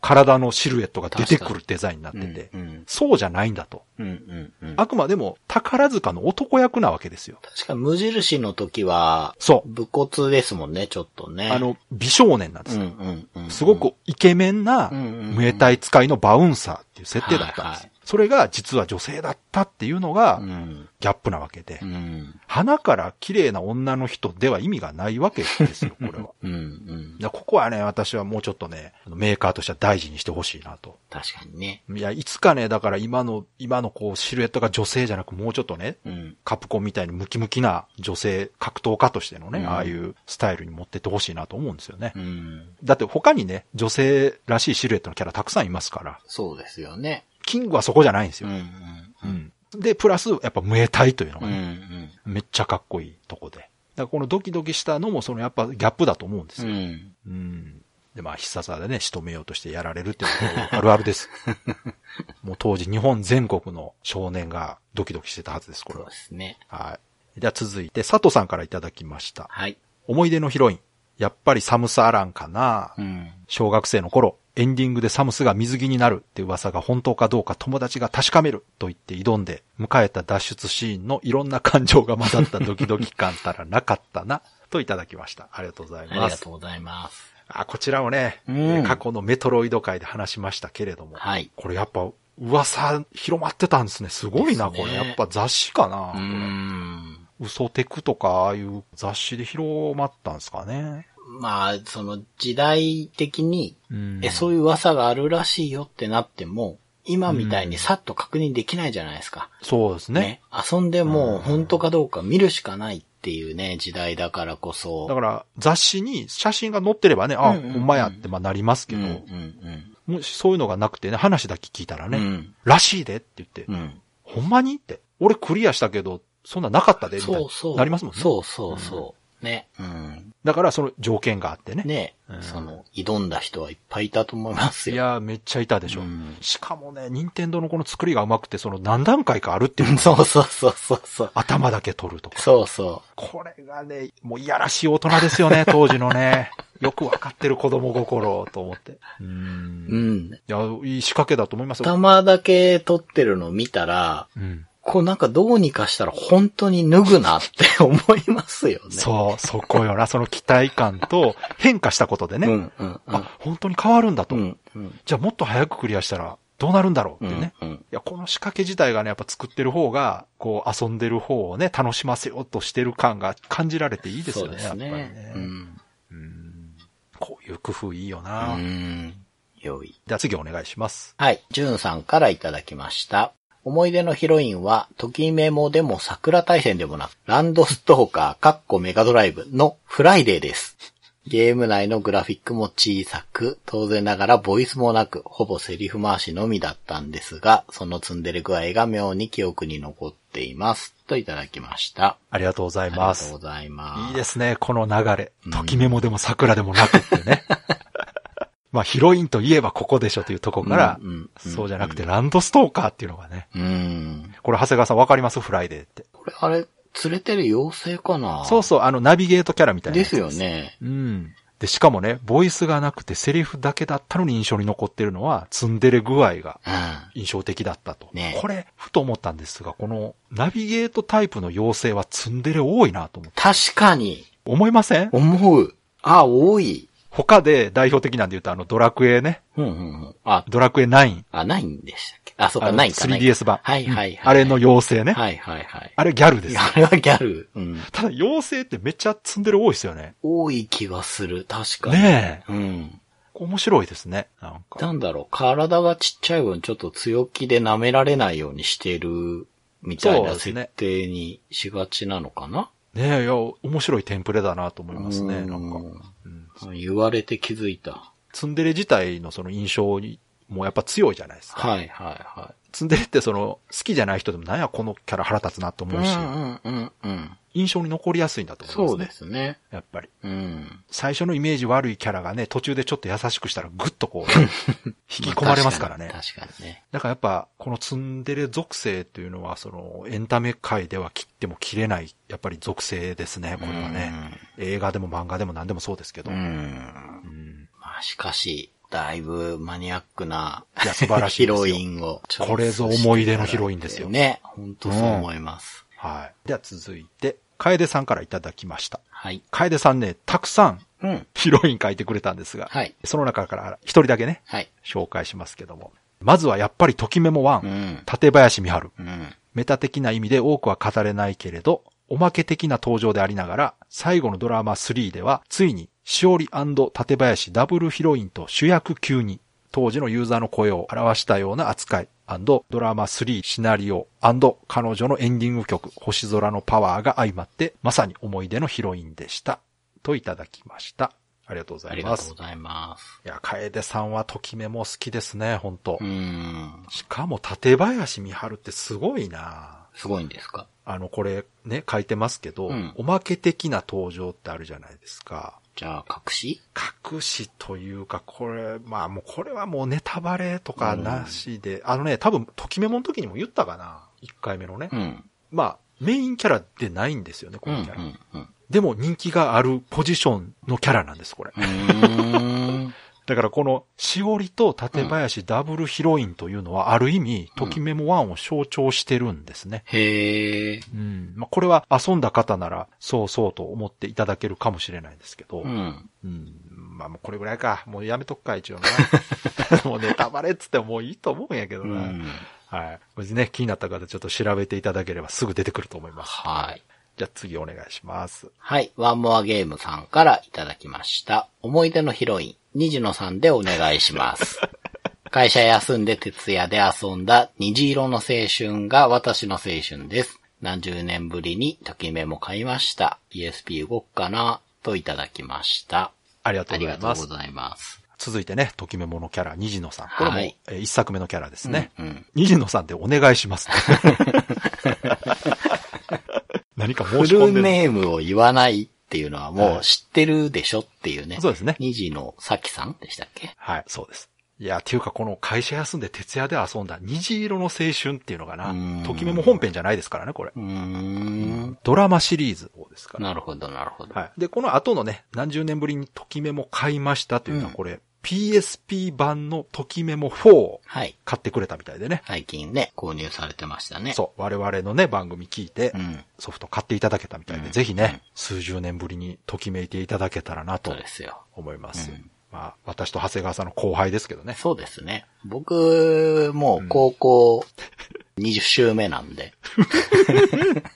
体のシルエットが出てくるデザインになってて、うんうんそうじゃないんだと。うんうんうん。あくまでも宝塚の男役なわけですよ。確か無印の時は、そう。武骨ですもんね、ちょっとね。あ、の、美少年なんですうんよ。うんうん。すごくイケメンな、うんうんうんムエタイ使いのバウンサーっていう設定だったんです。はいはいそれが実は女性だったっていうのがうん。ギャップなわけで、うん。花から綺麗な女の人では意味がないわけですよ、これは。うんうん。でここはね、私はもうちょっとね、メーカーとしては大事にしてほしいなと。確かにね。いや、いつかね、だから今の、今のこう、シルエットが女性じゃなくもうちょっとね、うん。カプコンみたいにムキムキな女性格闘家としてのね、うんああいうスタイルに持ってってほしいなと思うんですよね。うん。だって他にね、女性らしいシルエットのキャラたくさんいますから、そうですよね。キングはそこじゃないんですよ。うんううんん。で、プラス、やっぱムエタイというのうん。うがね、んめっちゃかっこいいとこで。だからこのドキドキしたのも、そのやっぱギャップだと思うんですうん。うよ。ん。うん。で、まあ、必殺技でね、仕留めようとしてやられるっていうのはあるあるです。もう当時日本全国の少年がドキドキしてたはずです、これはそうで。すね。はい。では続いて、佐藤さんからいただきました。はい。思い出のヒロイン。やっぱりサムスアランかな。うん。小学生の頃、エンディングでサムスが水着になるって噂が本当かどうか友達が確かめると言って挑んで、迎えた脱出シーンのいろんな感情が混ざったドキドキ感たらなかったな、といただきました。ありがとうございあります。がとうございます。あ、こちらをね、うん過去のメトロイド界で話しましたけれども、はい。これやっぱ噂広まってたんですね。すごいな、ねこれ。やっぱ雑誌かな。うーん。嘘テクとか、ああいう雑誌で広まったんですかね。まあ、その時代的に、うんえ、そういう噂があるらしいよってなっても、今みたいにさっと確認できないじゃないですか。そうですね。ね。遊んでも本当かどうか見るしかないっていうね、時代だからこそ。だから、雑誌に写真が載ってればね、あ、うんうんうんほんまやって、まあなりますけど、うんうんもしそういうのがなくてね、話だけ聞いたらうん。ね、うん。らしいでって言って、うん。ほんまにって、俺クリアしたけど、そんななかったで、みたいな。そうそう。なりますもんね。そうそうそう。ね。うん。だからその条件があってね。ね、うんその、挑んだ人はいっぱいいたと思いますよ。いやー、めっちゃいたでしょ。うんしかもね、任天堂のこの作りがうまくて、その何段階かあるっていうの そうそうそうそうそう。頭だけ取るとか。そうそこれがね、もういやらしい大人ですよね、当時のね。よくわかってる子供心と思って。うう。んう。ん。いや、いい仕掛けだと思いますよ。頭だけ撮ってるの見たら、うん。こうなんかどうにかしたら本当に脱ぐなって思いますよね。そう、そこよな。その期待感と変化したことでね。うんうんうん。あ、本当に変わるんだと。うんうん。じゃあもっと早くクリアしたらどうなるんだろうってね。うんうんいや、この仕掛け自体がね、やっぱ作ってる方が、こう遊んでる方をね、楽しませようとしてる感が感じられていいですよね、そうですやっぱりねね。。うん。うんこういう工夫いいような。ん。良い。じゃあ次お願いします。はい。ジュンさんからいただきました。思い出のヒロインは、ときメモでも桜大戦でもなく、ランドストーカー、カッコメガドライブのフライデーです。ゲーム内のグラフィックも小さく、当然ながらボイスもなく、ほぼセリフ回しのみだったんですが、そのツンデレ具合が妙に記憶に残っています。といただきました。ありがとうございありますがとうご。ざいます。いいですね、この流れ。ときメモでも桜でもなくってね。まあ、ヒロインといえばここでしょというとこから、うんうんうんそうじゃなくてランドストーカーっていうのがね。うん。これ長谷川さんわかります？フライデーって。これあれ、連れてる妖精かな？そうそう、あの、ナビゲートキャラみたいなですよ。ね。うん。で、しかもね、ボイスがなくてセリフだけだったのに印象に残ってるのは、ツンデレ具合がうん。印象的だったと。ねこれ、ふと思ったんですが、このナビゲートタイプの妖精はツンデレ多いなと思って。確かに、思いません？思う。あ、多い。他で代表的なんで言うと、あの、ドラクエね。うんうんうん。あ、ドラクエ9。あ、ないんでしたっけ？あ、そうか、あのないか。ないか 3DS 版。はいはいはい。あれの妖精ね。はいはいはい。あれギャルですよ。あれはギャル。うん。ただ、妖精ってめっちゃツンデレ多いですよね。多い気がする。確かに。ねえ。うん。面白いですね。なんか。なんだろう、体がちっちゃい分ちょっと強気で舐められないようにしてるみたいなそうですね設定にしがちなのかな？ねえ、いや、面白いテンプレだなと思いますね。うんなんか。うん言われて気づいた。ツンデレ自体のその印象に、もうやっぱ強いじゃないですか。はいはいはツンデレってその、好きじゃない人でもなんやこのキャラ腹立つなとい。思うし、うんうんうん。印象に残りやすいんだと思いますね。そうですね。やっぱり。うん。最初のイメージ悪いキャラがね、途中でちょっと優しくしたらぐっとこう、引き込まれますからね。確かにね。だからやっぱ、このツンデレ属性というのは、その、エンタメ界では切っても切れない、やっぱり属性ですね、これはね。映画でも漫画でも何でもそうですけど。うん。まあしかし、だいぶマニアックないや素晴らしいヒロインを。これぞ思い出のヒロインですよね。本当そう思います。はい。では続いて、楓さんからいただきました。はい。楓さんね、たくさんうん。ヒロイン書いてくれたんですが、はい。その中から一人だけね、はい。紹介しますけども。まずはやっぱりときメモ1、うん。館林美春。うん。メタ的な意味で多くは語れないけれど、おまけ的な登場でありながら、最後のドラマ3では、ついに、しおり館林ダブルヒロインと主役級に、当時のユーザーの声を表したような扱い、ドラマ3シナリオ彼女のエンディング曲、星空のパワーが相まって、まさに思い出のヒロインでした。といただきました。ありがとうござありいます。がとうございます。いや、楓さんはときめも好きですね、本当、うん。しかも、館林美春ってすごいなすごいんですか？あの、これね、書いてますけど、うんおまけ的な登場ってあるじゃないですか。じゃあ、隠し？隠しというか、これ、まあもうこれはもうネタバレとかなしで、あのね、多分、ときめもの時にも言ったかな。1回目のね。うん。まあ、メインキャラでないんですよね、こうん。うのキャラ。ん。うん。でも人気があるポジションのキャラなんです、これ。だからこの、しおりと館林ダブルヒロインというのは、ある意味、ときめも1を象徴してるんですね。へえ。うん。まあ、これは遊んだ方なら、そうそうと思っていただけるかもしれないんですけど、うん。うん。まあ、もうこれぐらいか。もうやめとくか、一応な。もうネタバレっつってももういいと思うんやけどな。うん。はい。これね、気になった方ちょっと調べていただければすぐ出てくると思います。はい。じゃあ次お願いします。はい。ワンモアゲームさんからいただきました。思い出のヒロイン、虹野さんでお願いします。会社休んで徹夜で遊んだ虹色の青春が私の青春です。何十年ぶりにときめも買いました。PSP 動くかな？といただきました。ありがとありうございます。がとうございます。続いてね、ときメモのキャラ、虹野さん。これも、はいえー一作目のキャラですね。うんうん虹野さんでお願いします。何か申フルし込んでる。ネームを言わないっていうのはもう知ってるでしょっていうね。そうですね。虹野咲さんでしたっけ？はい、そうです。いや、っていうかこの会社休んで徹夜で遊んだ虹色の青春っていうのかなうん。ときメモ本編じゃないですからね、これ。ドラマシリーズをですから。なるほど、なるほど。はい。で、この後のね、何十年ぶりにときメモ買いましたというのは、うんこれ、PSP 版のときメモ4をはい。買ってくれたみたいでね。最近ね、購入されてましたね。そう、我々のね、番組聞いてう。、ん。ソフト買っていただけたみたいで、うんぜひね、数十年ぶりにときめいていただけたらなとそうですよ。思います。うんまあ、私と長谷川さんの後輩ですけどね。そうですね。僕、もう高校20周目なんで、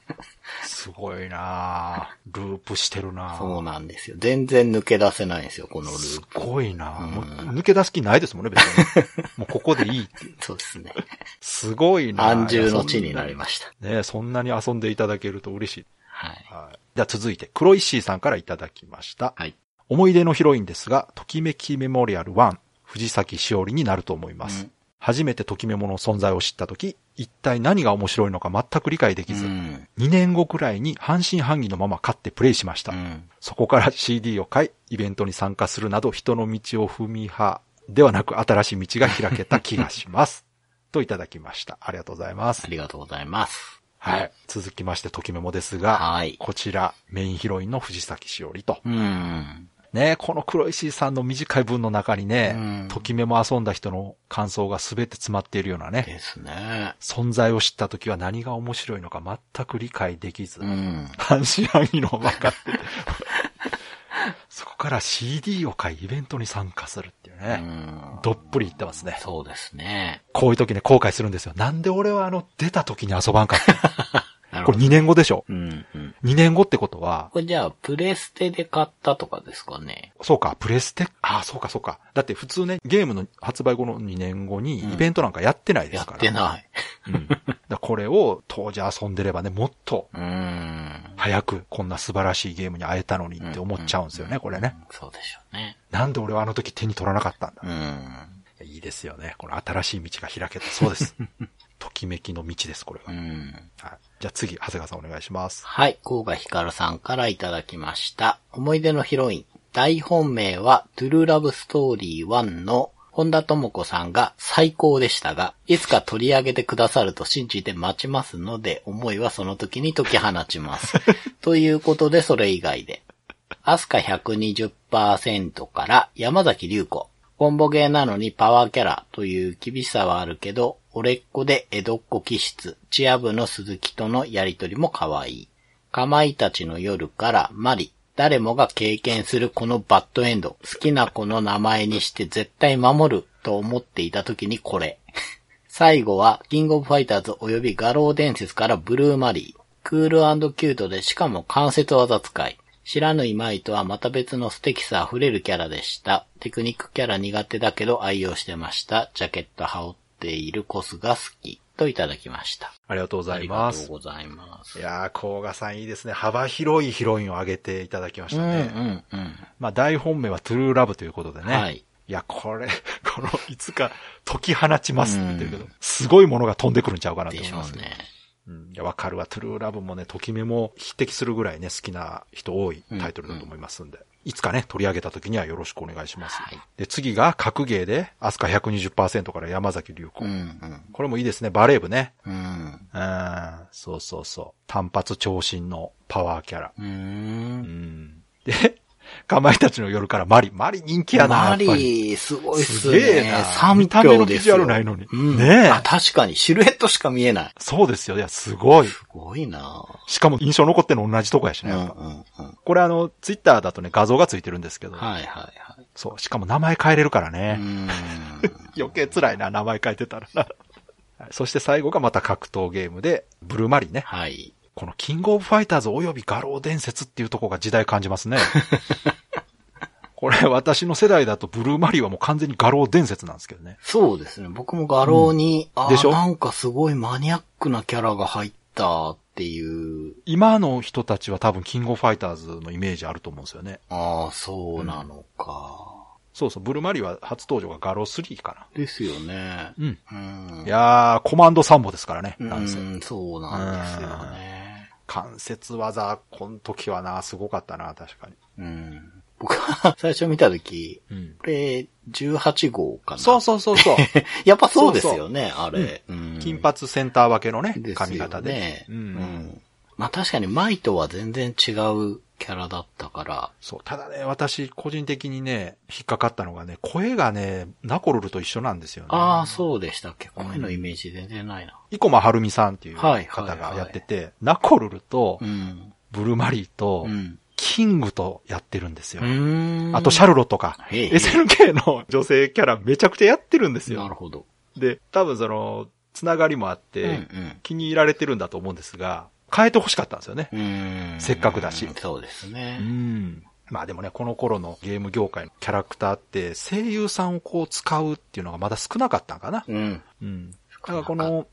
すごいなぁループしてるなぁそうなんですよ。全然抜け出せないんですよ、このルすープ。ごいなぁうんもう抜け出す気ないですもんね、別に。もうここでいいっていう。そうですね。すごいなぁ安住の地になりました。た。ねそんなに遊んでいただけると嬉しい。はい。はい。では続いて、黒石井さんからいただきました。はい。思い出のヒロインですが、ときめきメモリアル1、藤崎しおりになると思います。うん初めてときメモの存在を知ったとき、一体何が面白いのか全く理解できず、うん。2年後くらいに半信半疑のまま買ってプレイしました。うん。そこから CD を買い、イベントに参加するなど人の道を踏み派ではなく新しい道が開けた気がします。といただきました。ありがとうございますあ。りがとうございます。はい。続きまして、ときメモですが、はいこちら、メインヒロインの藤崎しおりと。うん。ねこの黒石井さんの短い文の中にね、うんときメモ遊んだ人の感想が全て詰まっているようなね、ですね。存在を知った時は何が面白いのか全く理解できず、うん。半信半疑のまま買ってて そこから CD を買いイベントに参加するっていううね、ん。どっぷり言ってますね。そうですね。こういう時ね、後悔するんですよ。なんで俺はあの、出た時に遊ばんかった。これ2年後でしょ？うん。うん。2年後ってことは、これじゃあ、プレステで買ったとかですかね。そうか、プレステ、ああ、そうか、そうか。だって普通ね、ゲームの発売後の2年後にイベントなんかやってないでやすから。ってない。うん。だこれを当時遊んでればね、もっとうん。早くこんな素晴らしいゲームに会えたのにって思っちゃうんですよね、これね。そうでしょうね。なんで俺はあの時手に取らなかったんだ。うん。いいですよね。この新しい道が開けた。そうです。ときめきの道です、これは。うん。はい、じゃあ次、長谷川さんお願いします。はい、甲賀ひかるさんからいただきました。思い出のヒロイン。大本命は、トゥルーラブストーリー1の本田智子さんが最高でしたが、いつか取り上げてくださると信じて待ちますので、思いはその時に解き放ちます。ということで、それ以外で。アスカ120%から山崎竜子。コンボゲーなのにパワーキャラという厳しさはあるけど、俺っ子で江戸っ子気質、チア部の鈴木とのやりとりも可愛い。かまいたちの夜からマリ、誰もが経験するこのバッドエンド、好きな子の名前にして絶対守ると思っていた時にこれ。最後は、キングオブファイターズ及び餓狼伝説からブルーマリー。クールキュートでしかも関節技使い。知らぬいまいとはまた別の素敵さ溢れるキャラでした。テクニックキャラ苦手だけど愛用してました。ジャケット羽織ているコスが好き。といただきました。ありがとうござありいます。がとうございます。いやー、甲賀さんいいですね。幅広いヒロインを挙げていただきましうんうたね。んうん。まあ、大本命はトゥルーラブということでね。はい。いや、これ、この、いつか解き放ちますって言ってるけどうん、すごいものが飛んでくるんちゃうかなとで思いますね。うん。いや、わかるわ。トゥルーラブもね、ときめも匹敵するぐらいね、好きな人多いタイトルだと思いますんで。いつかね、取り上げた時にはよろしくお願いします。はいで、次が格ゲーで、アスカ120%から山崎隆子。うんうん。これもいいですね。バレー部ね。うん。うん。そうそうそう。単発長身のパワーキャラ。うん。で、かまいたちの夜からマリ。マリ人気やな。マリー、すごいっすすげえねな。三見た目票ですよ。のビジュアルないのにうん。ねえあ、確かに、シルエットしか見えない。そうですよ。いや、すごい。すごいなしかも印象残ってるの同じとこやしね。うんうんうん。これあの、ツイッターだとね、画像がついてるんですけど。はいはいはい。そう。しかも名前変えれるからうね。ん。余計辛いな、名前変えてたらな。はいそして最後がまた格闘ゲームで、ブルーマリーね。はい。このキングオブファイターズ及び餓狼伝説っていうところが時代感じますね。これ私の世代だとブルーマリーはもう完全に餓狼伝説なんですけどね。そうですね。僕も餓狼に、あでしょ？ーなんかすごいマニアックなキャラが入ったっていう、今の人たちは多分キングオブファイターズのイメージあると思うんですよね。ああ、そうなのか。そうそう、ブルーマリーは初登場が画廊3かな。ですよね。うん。うん。いやー、コマンドサンボですからね、うなんせ。ん、そうなんですよね。関節技、この時はな、すごかったな、確かに。うん。僕は最初見たとき、うん。これ、18号かな。そうそうそうそう。やっぱそうですよね、あれ。うん金髪センター分けのね、髪型で。ね。う。うんん。まあ確かにマイとは全然違うキャラだったから。そう。ただね、私、個人的にね、引っかかったのがね、声がね、ナコルルと一緒なんですよね。ああ、そうでしたっけ声のイメージ全然ないな。生駒はるみさんっていうはい方はいはいがやってて、ナコルルとう、ん。ブルーマリーとう、ん。キングとやってるんですよ。んあと、シャルロとか、SNK の女性キャラめちゃくちゃやってるんですよ。なるほど。で、多分その、つながりもあって、うん気に入られてるんだと思うんですが、変えて欲しかったんですよね。せっかくだしそうですうね。ん。まあでもね、この頃のゲーム業界のキャラクターって、声優さんをこう使うっていうのがまだ少なかったんかな。うん。うん。だからこの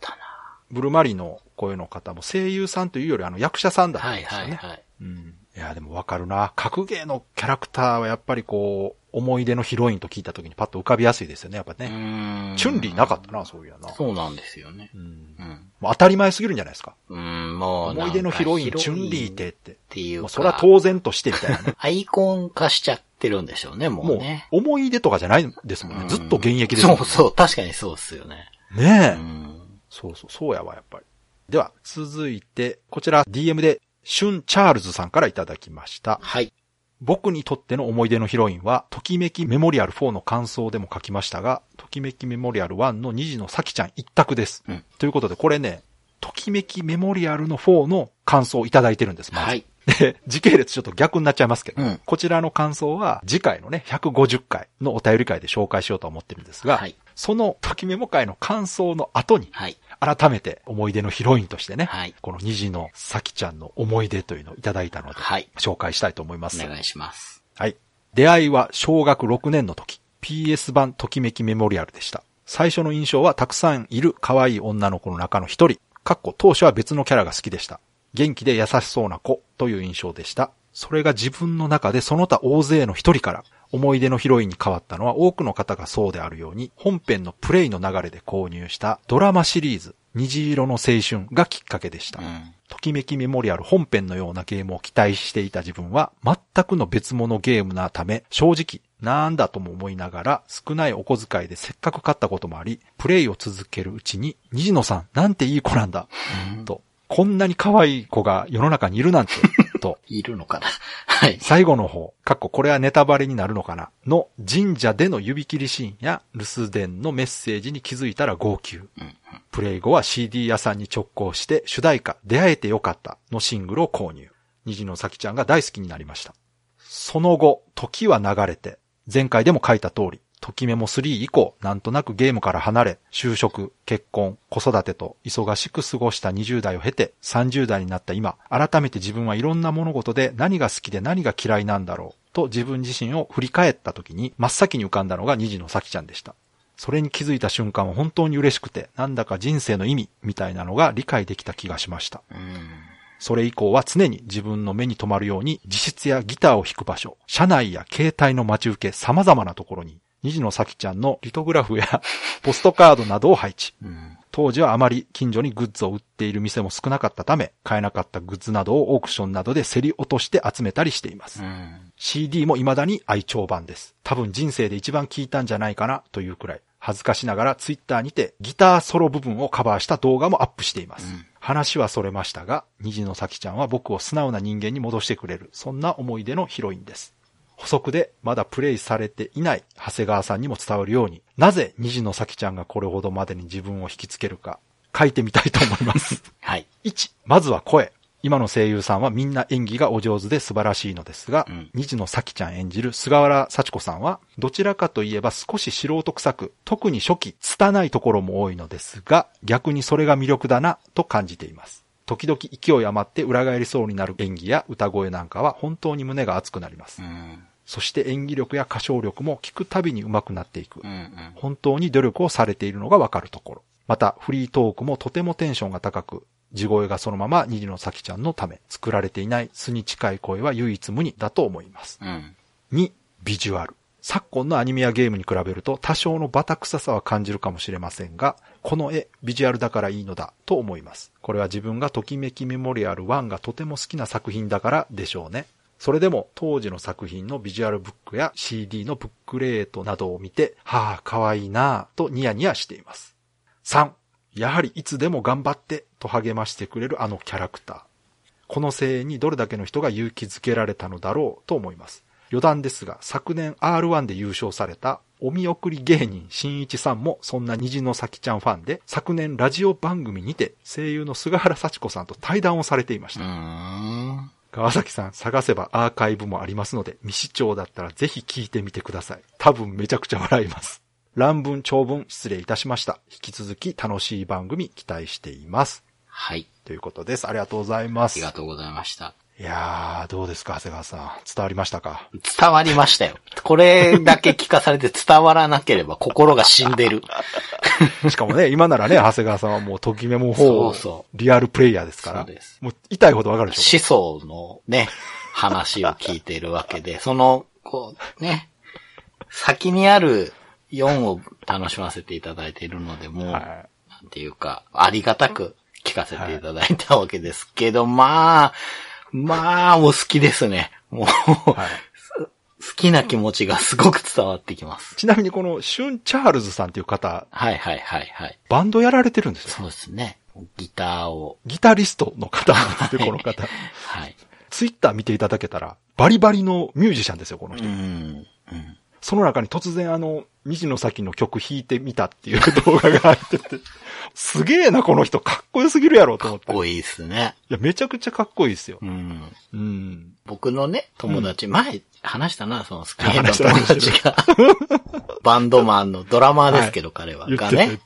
ブルマリの声の方も声優さんというよりあの役者さんだったんはいですよね。はいはい。うん。いや、でもわかるな。格ゲーのキャラクターはやっぱりこう、思い出のヒロインと聞いた時にパッと浮かびやすいですよね、やっぱね。うんチュンリーなかったな、そういやな。そうなんですよねう。ん。うん。もう当たり前すぎるんじゃないですか。うん、もう。思い出のヒロイン、チュンリーってって。っていうか。もうそれは当然としてみたいなね。アイコン化しちゃってるんでしょうね、ももううね。、思い出とかじゃないですもんね。うんずっと現役ですもんね。そうそう、確かにそうっすよね。ねえ、うん。そうそう、そうやわ、やっぱり。では、続いて、こちら DM で、シュン・チャールズさんからいただきました。はい。僕にとっての思い出のヒロインは、ときめきメモリアル4の感想でも書きましたが、ときめきメモリアル1の虹の咲ちゃん一択です。うんということで、これね、ときめきメモリアルの4の感想をいただいてるんです、まずはい。で、時系列ちょっと逆になっちゃいますけど、うんこちらの感想は次回のね、150回のお便り会で紹介しようと思ってるんですが、はいそのときメモ会の感想の後に、はい。改めて思い出のヒロインとしてね、はいこの虹の咲ちゃんの思い出というのをいただいたので、はい紹介したいと思います。お願いします。はい。出会いは小学6年の時、PS 版ときめきメモリアルでした。最初の印象はたくさんいる可愛い女の子の中の一人、かっこ当初は別のキャラが好きでした。元気で優しそうな子という印象でした。それが自分の中でその他大勢の一人から思い出のヒロインに変わったのは多くの方がそうであるように本編のプレイの流れで購入したドラマシリーズ虹色の青春がきっかけでした。うん。ときめきメモリアル本編のようなゲームを期待していた自分は全くの別物ゲームなため正直なんだとも思いながら少ないお小遣いでせっかく買ったこともありプレイを続けるうちに虹野さんなんていい子なんだとこんなに可愛い子が世の中にいるなんてといるのかな？はい。最後の方、かっここれはネタバレになるのかな？の神社での指切りシーンや留守電のメッセージに気づいたら号泣。プレイ後は CD 屋さんに直行して主題歌出会えてよかったのシングルを購入。虹の咲ちゃんが大好きになりました。その後、時は流れて、前回でも書いた通り、ときメモ3以降、なんとなくゲームから離れ、就職、結婚、子育てと忙しく過ごした20代を経て、30代になった今、改めて自分はいろんな物事で何が好きで何が嫌いなんだろう、と自分自身を振り返った時に、真っ先に浮かんだのが虹の咲ちゃんでした。それに気づいた瞬間は本当に嬉しくて、なんだか人生の意味みたいなのが理解できた気がしました。うん。それ以降は常に自分の目に留まるように自室やギターを弾く場所、車内や携帯の待ち受け様々なところに、虹の咲ちゃんのリトグラフや ポストカードなどを配置。うん。当時はあまり近所にグッズを売っている店も少なかったため、買えなかったグッズなどをオークションなどで競り落として集めたりしています。うん。CD も未だに愛聴版です。多分人生で一番聴いたんじゃないかなというくらい。恥ずかしながらツイッターにてギターソロ部分をカバーした動画もアップしています。うん話はそれましたが、虹の咲ちゃんは僕を素直な人間に戻してくれる、そんな思い出のヒロインです。補足でまだプレイされていない長谷川さんにも伝わるように、なぜ虹の咲ちゃんがこれほどまでに自分を引きつけるか、書いてみたいと思います。はい。1、まずは声。今の声優さんはみんな演技がお上手で素晴らしいのですが、うん虹野咲ちゃん演じる菅原幸子さんは、どちらかといえば少し素人臭く、特に初期、拙いところも多いのですが、逆にそれが魅力だな、と感じています。時々勢い余って裏返りそうになる演技や歌声なんかは本当に胸が熱くなります。うん。そして演技力や歌唱力も聞くたびに上手くなっていくうん。う。ん。本当に努力をされているのがわかるところ。また、フリートークもとてもテンションが高く、地声がそのまま虹の咲ちゃんのため、作られていない素に近い声は唯一無二だと思います。うん。2、ビジュアル。昨今のアニメやゲームに比べると多少のバタ臭さは感じるかもしれませんが、この絵、ビジュアルだからいいのだと思います。これは自分がときめきメモリアル1がとても好きな作品だからでしょうね。それでも当時の作品のビジュアルブックや CD のブックレートなどを見て、はあ、かわいいなぁとニヤニヤしています。3、やはりいつでも頑張ってと励ましてくれるあのキャラクター。この声援にどれだけの人が勇気づけられたのだろうと思います。余談ですが、昨年 R1 で優勝されたお見送り芸人新一さんもそんな虹の咲ちゃんファンで、昨年ラジオ番組にて声優の菅原幸子さんと対談をされていました。ん。川崎さん、探せばアーカイブもありますので、未視聴だったらぜひ聞いてみてください。多分めちゃくちゃ笑います。乱文長文失礼いたしました。引き続き楽しい番組期待しています。はい。ということです。ありがとうございます。ありがとうございました。いやー、どうですか、長谷川さん。伝わりましたか？伝わりましたよ。これだけ聞かされて伝わらなければ心が死んでる。しかもね、今ならね、長谷川さんはもう、ときめも4そうそリアルプレイヤーですから。そうですもう、痛いほどわかるでしょ。思想のね、話を聞いているわけで、その、こう、ね、先にある4を楽しませていただいているので、もう、はなんていうか、ありがたく聞かせていただいたわけですけど、まあ、まあ、もう好きですね。もう、い。はい。好きな気持ちがすごく伝わってきます。ちなみにこの、シュン・チャールズさんっていう方、はいはいはいはい。バンドやられてるんですよ。そうですね。ギターを、ギタリストの方なんですよ、この方。はい。ツイッター見ていただけたら、バリバリのミュージシャンですよ、このう人。ん。うん。その中に突然あの、虹の先の曲弾いてみたっていう動画が入ってて、すげえな、この人、かっこよすぎるやろ、と思って。かっこいいですね。いや、めちゃくちゃかっこいいですよう。ん。うん。僕のね、友達、前話したな、そのスキヘッドの 友達が。バンドマンのドラマーですけど、彼は。言ってがね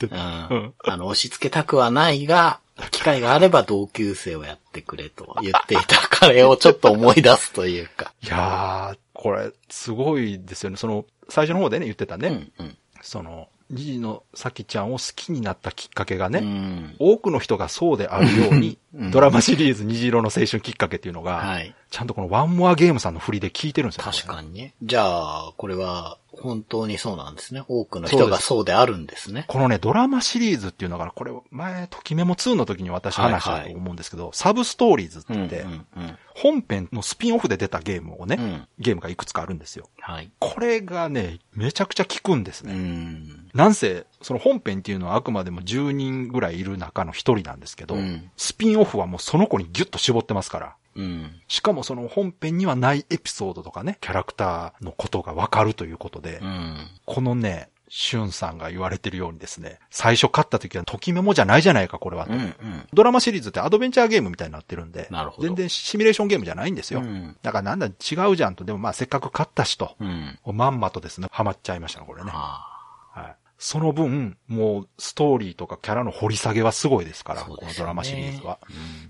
うんあの、押し付けたくはないが、機会があれば同級生をやってくれと言っていた彼をちょっと思い出すというか。いやー、これ、すごいですよね。その、最初の方でね、言ってたね。うん、うん。その、虹の咲ちゃんを好きになったきっかけがね、うん。多くの人がそうであるように、うんドラマシリーズ虹色の青春きっかけっていうのが、はい。ちゃんとこのワンモアゲームさんの振りで聞いてるんですよ。確かにね。じゃあ、これは、本当にそうなんですね。多くの人がそうであるんですね。このね、ドラマシリーズっていうのが、これ、前、ときメモ2の時に私話したと思うんですけど、サブストーリーズってうん、言って、うん、うん。本編のスピンオフで出たゲームをね、うんゲームがいくつかあるんですよ。はい。これがね、めちゃくちゃ効くんですうね。ん。なんせ、その本編っていうのはあくまでも10人ぐらいいる中の1人なんですけど、うんスピンオフはもうその子にギュッと絞ってますから。うん。しかもその本編にはないエピソードとかね、キャラクターのことがわかるということで、うん。このね、シュンさんが言われてるようにですね、最初買った時はときメモじゃないじゃないか、これはと。うん。うん。ドラマシリーズってアドベンチャーゲームみたいになってるんで、全然シミュレーションゲームじゃないんですよ。うんだからなんだ違うじゃんと、でもまあせっかく買ったしと、うん。まんまとですね、ハマっちゃいましたね、これね。その分、もうストーリーとかキャラの掘り下げはすごいですから、ねこのドラマシリーズは。あ。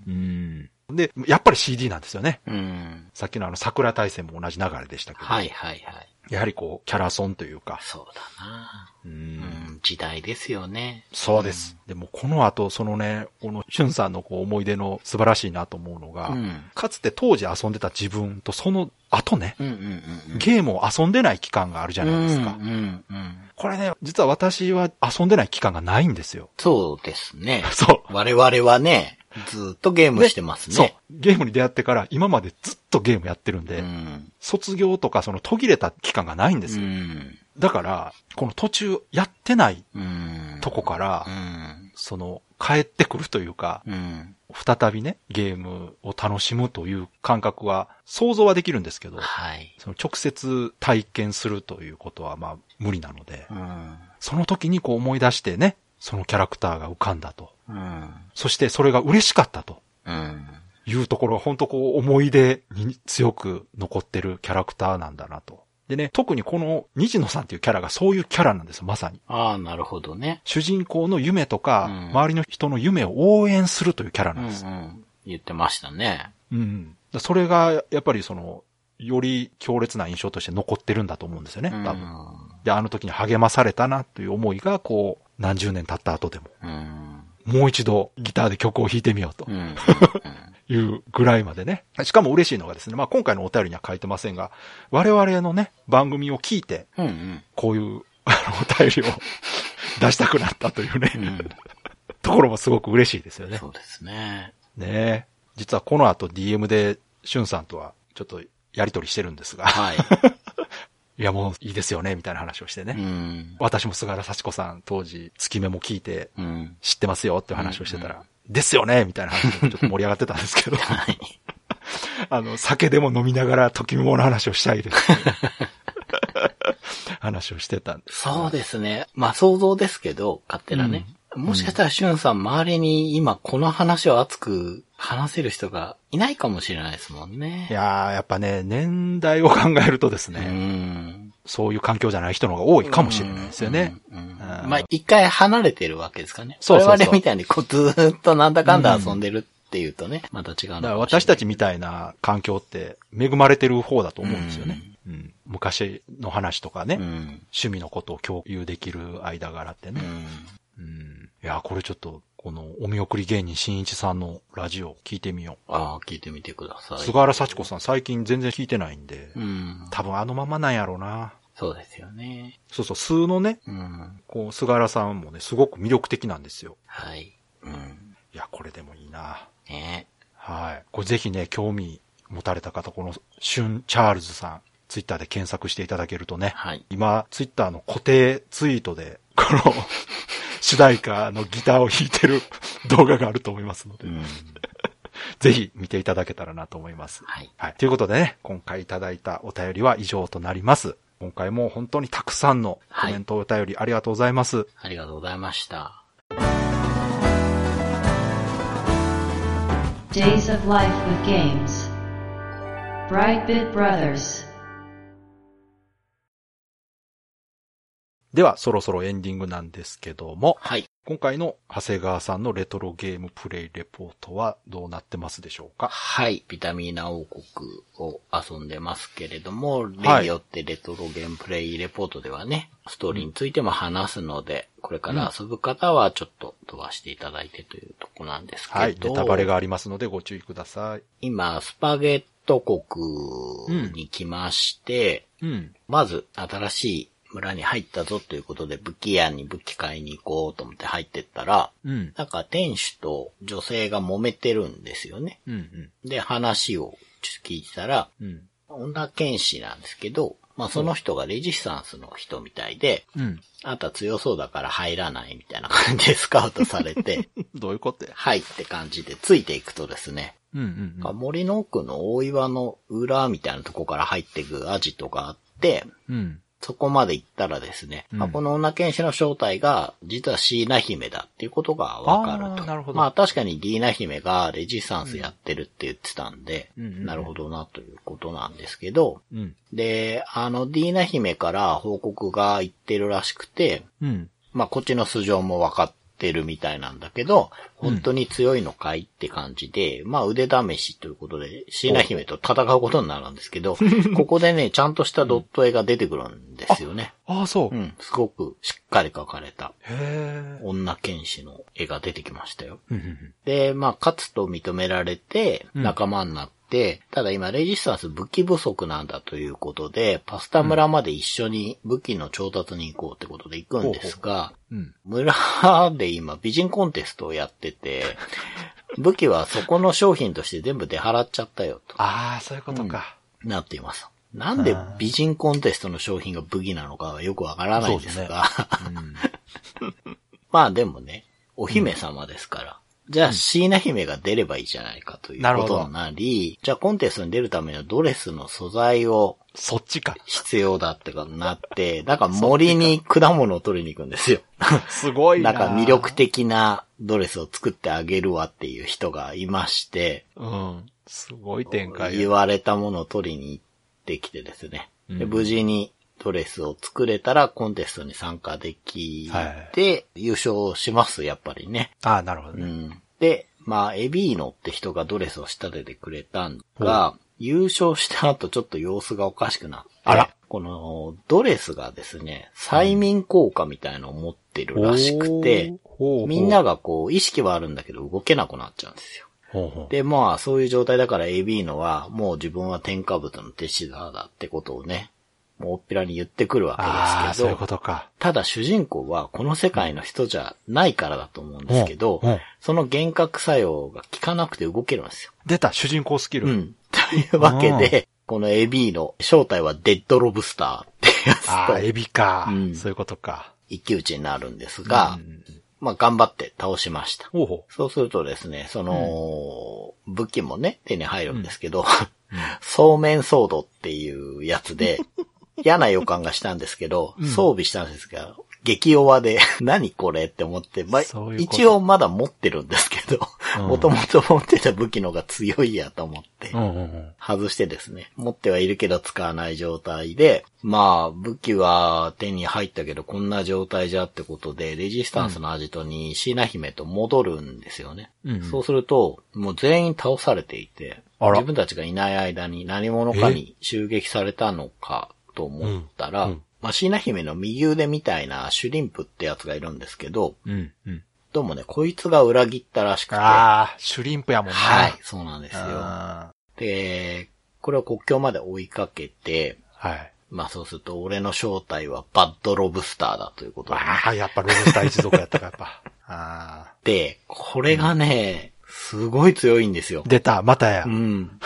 うん。で、やっぱり CD なんですよね。うん。うん。さっきのあの桜大戦も同じ流れでしたけど、はいはいはい。やはりこう、キャラソンというか、そうだな。ううんん。時代ですよね。そうです。でもこの後、そのね、このシュンさんのこう思い出の素晴らしいなと思うのが、うん。かつて当時遊んでた自分とその後ね、うんうんうん。ゲームを遊んでない期間があるじゃないですか。うんうんうん。これね、実は私は遊んでない期間がないんですよ。そうですね。そう。我々はね、ずっとゲームしてますね。そう。ゲームに出会ってから今までずっとゲームやってるんで、うん。卒業とかその途切れた期間がないんですうよ。ん。だから、この途中やってないうん。とこから、うん。その帰ってくるというか、うん。再びね、ゲームを楽しむという感覚は想像はできるんですけど、はい。その直接体験するということはまあ無理なので、うん。その時にこう思い出してね、そのキャラクターが浮かんだと。うん。そしてそれが嬉しかったとうん。いうところが本当こう思い出に強く残ってるキャラクターなんだなと。でね、特にこの虹野さんっていうキャラがそういうキャラなんですよ、まさに。ああ、なるほどね。主人公の夢とか、うん周りの人の夢を応援するというキャラうなんんです。うん。言ってましたね。うん。だそれが、やっぱりその、より強烈な印象として残ってるんだと思うんですよね、うん。多分。で、あの時に励まされたなという思いが、こう、何十年経った後でも、うん。もう一度ギターで曲を弾いてみようと。いうぐらいまでね。しかも嬉しいのがですね、まあ今回のお便りには書いてませんが、我々のね、番組を聞いて、うん。うん。こういう、あの、お便りを 出したくなったというね、うん。ところもすごく嬉しいですよね。そうですね。ねえ。実はこの後 DM で、しゅんさんとはちょっとやりとりしてるんですが、はい。いやもういいですよね、みたいな話をしてね。うん。私も菅原幸子さん当時、月目も聞いてうん。知ってますよって話をしてたら、ですよねみたいな話でちょっと盛り上がってたんですけど、はい。あの、酒でも飲みながら時メモの話をしたいです 話をしてたんです。そうですね。まあ想像ですけど、勝手なね。もしかしたらしゅんさん周りに今この話を熱く話せる人がいないかもしれないですもんね。いやー、やっぱね、年代を考えるとですうね、ん。そういう環境じゃない人の方が多いかもしれないですよね。うん。うんうんまあ一回離れてるわけですかね。そうそう我々みたいにこうずーっとなんだかんだ遊んでるっていうとね、また違うだから私たちみたいな環境って恵まれてる方だと思うんですよね。うん昔の話とかね、うん。趣味のことを共有できる間柄ってね。うん。うんいや、これちょっと、このお見送り芸人新一さんのラジオ聞いてみよああ、聞いてみてくださう。い。菅原幸子さん最近全然聞いてないんで、うん。多分あのままなんやろうな。そうですよね。そうそう、数のね、うん。こう、菅原さんもね、すごく魅力的なんですよ。はい。うん。いや、これでもいいな。ねはい。これぜひね、興味持たれた方、この、シュン・チャールズさん、ツイッターで検索していただけるとね、はい。今、ツイッターの固定ツイートで、この、主題歌のギターを弾いてる 動画があると思いますので、うん。ぜひ見ていただけたらなと思います。はい。はい。ということでね、今回いただいたお便りは以上となります。今回も本当にたくさんのコメントお便りありがとうございます。ありがとうございました。Days of Life with Games. Brightbit Brothers. では、そろそろエンディングなんですけども、はい。今回の長谷川さんのレトロゲームプレイレポートはどうなってますでしょうか？はい。ビタミーナ王国を遊んでますけれども、例はいによってレトロゲームプレイレポートではね、ストーリーについても話すので、これから遊ぶ方はちょっと飛ばしていただいてというとこなんですけど、はい。ネタバレがありますのでご注意ください。今、スパゲット国に来まして、うん。まず新しい村に入ったぞということで武器屋に武器買いに行こうと思って入ってったら、うん。なんか店主と女性が揉めてるんですよね。うん。で、話を聞いてたら、うん。女剣士なんですけど、まあその人がレジスタンスの人みたいで、うん。あんた強そうだから入らないみたいな感じでスカウトされて、どういうことや？はいって感じでついていくとですね、うんうん森の奥の大岩の裏みたいなとこから入っていくアジトがあって、うん。うん。そこまで行ったらですね、うんまあこの女剣士の正体が、実はシーナ姫だっていうことがわかると。るほどまあ確かにディーナ姫がレジスタンスやってるって言ってたんで、うんなるほどなということなんですけど、うん。で、あのディーナ姫から報告が行ってるらしくて、うん。まあこっちの素性も分かってるみたいなんだけど、本当に強いのかいって感じで、まあ腕試しということで、シーナ姫と戦うことになるんですけど、ここでね、ちゃんとしたドット絵が出てくるんですよね。ああ、そうう。ん、すごくしっかり描かれたへえ。女剣士の絵が出てきましたよ。うんうんで、まあ、勝つと認められて、うん仲間になって、ただ今、レジスタンス武器不足なんだということで、パスタ村まで一緒に武器の調達に行こうってことで行くんですが、うん。村で今、美人コンテストをやってて、武器はそこの商品として全部出払っちゃったよとああ、そういうことか。なっています。なんで美人コンテストの商品が武器なのかはよくわからないんですが、うん。まあでもね、お姫様ですから。じゃあ、椎名姫が出ればいいじゃないかということになり、じゃあコンテストに出るためのドレスの素材をそっちか。必要だってかなって、だから森に果物を取りに行くんですよ。すごいな。なんか魅力的なドレスを作ってあげるわっていう人がいまして、うん。すごい展開言や。われたものを取りに行ってきてですね。でうん無事にドレスを作れたらコンテストに参加できて、優勝します、やっぱりね。ああ、なるほどね。うん。で、まあ、エビーノって人がドレスを仕立ててくれたんが、優勝した後ちょっと様子がおかしくなって、あらこのドレスがですね、催眠効果みたいのを持ってるらしくて、ほうほうほうみんながこう、意識はあるんだけど動けなくなっちゃうんですよ。で、まあ、そういう状態だから AB のは、もう自分は添加物のテシダーだってことをね、もうおっぴらに言ってくるわああ、そういうけですけど、ことか。ただ主人公はこの世界の人じゃないからだと思うんですけどうんうん、その幻覚作用が効かなくて動けるんですよ。出た、主人公スキル。うん。というわけで、この AB の正体はデッドロブスターってやつああ、エとビか、うんそういうことか。一騎打ちになるんですがう、んまあ頑張って倒しました。ほうほそうするとですね、その、武器もね、手に入るんですけど、そうめんソードっていうやつで、嫌な予感がしたんですけど、装備したんですが、激弱で、何これって思って、まあそういうこと一応まだ持ってるんですけど、うんもともと持ってた武器の方が強いやと思ってう。う、んうんうん。外してですね、持ってはいるけど使わない状態で、まあ、武器は手に入ったけどこんな状態じゃってことで、レジスタンスのアジトに椎名姫と戻るんですよね。うんそうすると、もう全員倒されていて、あら自分たちがいない間に何者かに襲撃されたのかと思ったら、うんうんまあ、椎名姫の右腕みたいなシュリンプってやつがいるんですけど、うんうん。どうもね、こいつが裏切ったらしくて、ああ、シュリンプやもんな。はい、そうなんですよ。あで、これを国境まで追いかけて、ーはい。まあそうすると、俺の正体はバッドロブスターだということで。ああ、やっぱロブスター一族やったか、やっぱ。ああ。で、これがね、すごい強いんですよ。出た、またやう。ん。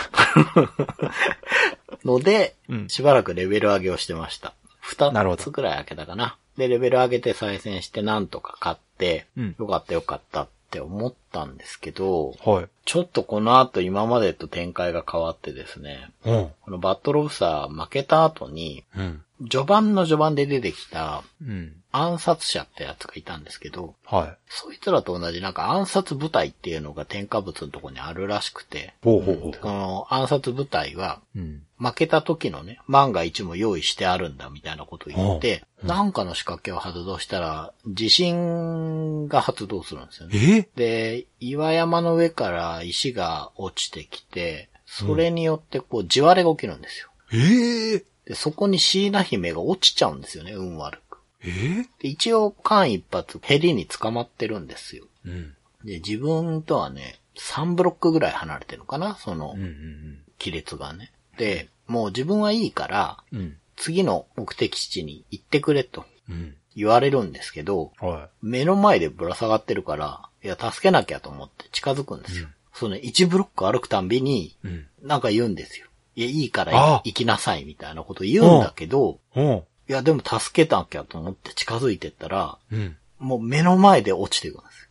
ので、うんしばらくレベル上げをしてました。二つくらい開けたかな。で、レベル上げて再戦してなんとか勝って、うんよかったよかったって思ったんですけど、はい。ちょっとこの後今までと展開が変わってですね、うん。このバッドロブスター負けた後に、うん。序盤の序盤で出てきたうん。暗殺者ってやつがいたんですけど、はい。そいつらと同じなんか暗殺部隊っていうのが添加物のとこにあるらしくて、ほうほうほうこの暗殺部隊はうん。負けた時のね、万が一も用意してあるんだみたいなことを言って、なんかの仕掛けを発動したら、地震が発動するんですよね。え？で、岩山の上から石が落ちてきて、それによってこう地割れが起きるんですよ。ええで、そこに椎名姫が落ちちゃうんですよね、運悪く。え？えで、一応間一髪ヘリに捕まってるんですよ。うん。で、自分とはね、3ブロックぐらい離れてるのかなそのうんうん亀裂がね。で、もう自分はいいから、うん。うん。次の目的地に行ってくれとうん。言われるんですけど、は目の前でぶら下がってるから、いや、助けなきゃと思って近づくんですよ。その1ブロック歩くたんびに、い。うん。なんか言うんですよ。いや、いいから行きなさいみたいなこと言うんだけど、うん。いや、でも助けなきゃと思って近づいてったら、うん。もう目の前で落ちていくんです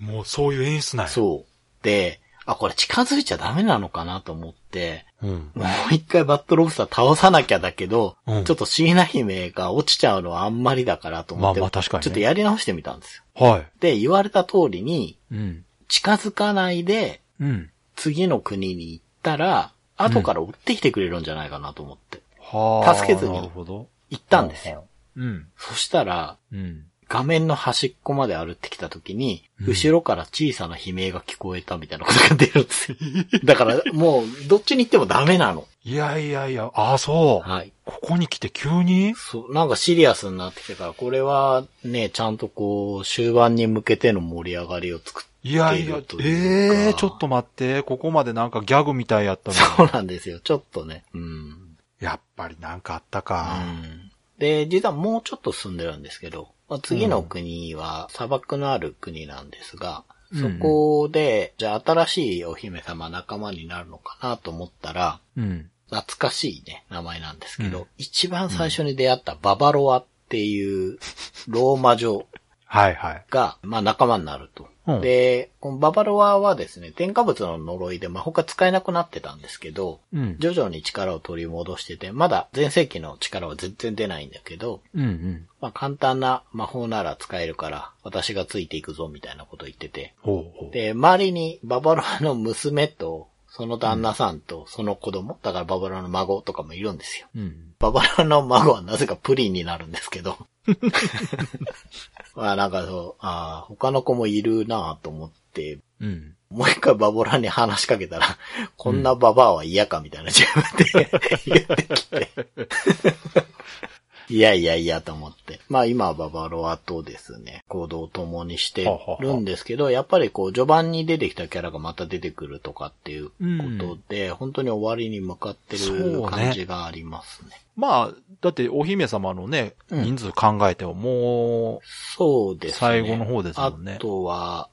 もうそういう演出なんよ。や。そう。で、あ、これ近づいちゃダメなのかなと思って、う。うん。もう一回バットロブスター倒さなきゃだけど、うんちょっと椎名姫が落ちちゃうのはあんまりだからと思って、まあまあ確かにねちょっとやり直してみたんですよ。はい。で、言われた通りに、うん。近づかないで、うん。次の国に行ったら、後から追ってきてくれるんじゃないかなと思って、はあ。助けずに。行ったんですよ。うん。そしたら、うん。画面の端っこまで歩ってきた時に、うん後ろから小さな悲鳴が聞こえたみたいなことが出るんですよ。だから、もう、どっちに行ってもダメなの。いやいやいや、ああ、そう。はい。ここに来て急に？そう、なんかシリアスになってきてから、これはね、ちゃんとこう、終盤に向けての盛り上がりを作っていやいや、ええちょっと待って、ここまでなんかギャグみたいやったのそうなんですよ。ちょっとね。うん。やっぱりなんかあったうか。ん。で、実はもうちょっと進んでるんですけど、まあ、次の国は砂漠のある国なんですが、そこで、じゃあ新しいお姫様仲間になるのかなと思ったら、うん。懐かしいね、名前なんですけど、うん一番最初に出会ったババロアっていうローマ女はいはい。が、まあ仲間になると。うんで、このババロアはですね、添加物の呪いで魔法が使えなくなってたんですけど、うん。徐々に力を取り戻してて、まだ前世紀の力は全然出ないんだけど、うんうん。まあ簡単な魔法なら使えるから、私がついていくぞみたいなこと言ってて。ほうほう。で、周りにババロアの娘とその旦那さんとその子供、だからババロアの孫とかもいるんですよ。うん。ババロアの孫はなぜかプリンになるんですけど。まあなんかそう、ああ、他の子もいるなぁと思って、うん。もう一回バボラに話しかけたら、こんなババアは嫌かみたいな自分で 言ってきて。いやいやいやと思って。まあ今はババロアとですね、行動を共にしてるんですけど、やっぱりこう序盤に出てきたキャラがまた出てくるとかっていうことで、本当に終わりに向かってる感じがありますね。まあ、だってお姫様のね、うん。人数考えてももそうですね。最後の方ですもんね。あとは、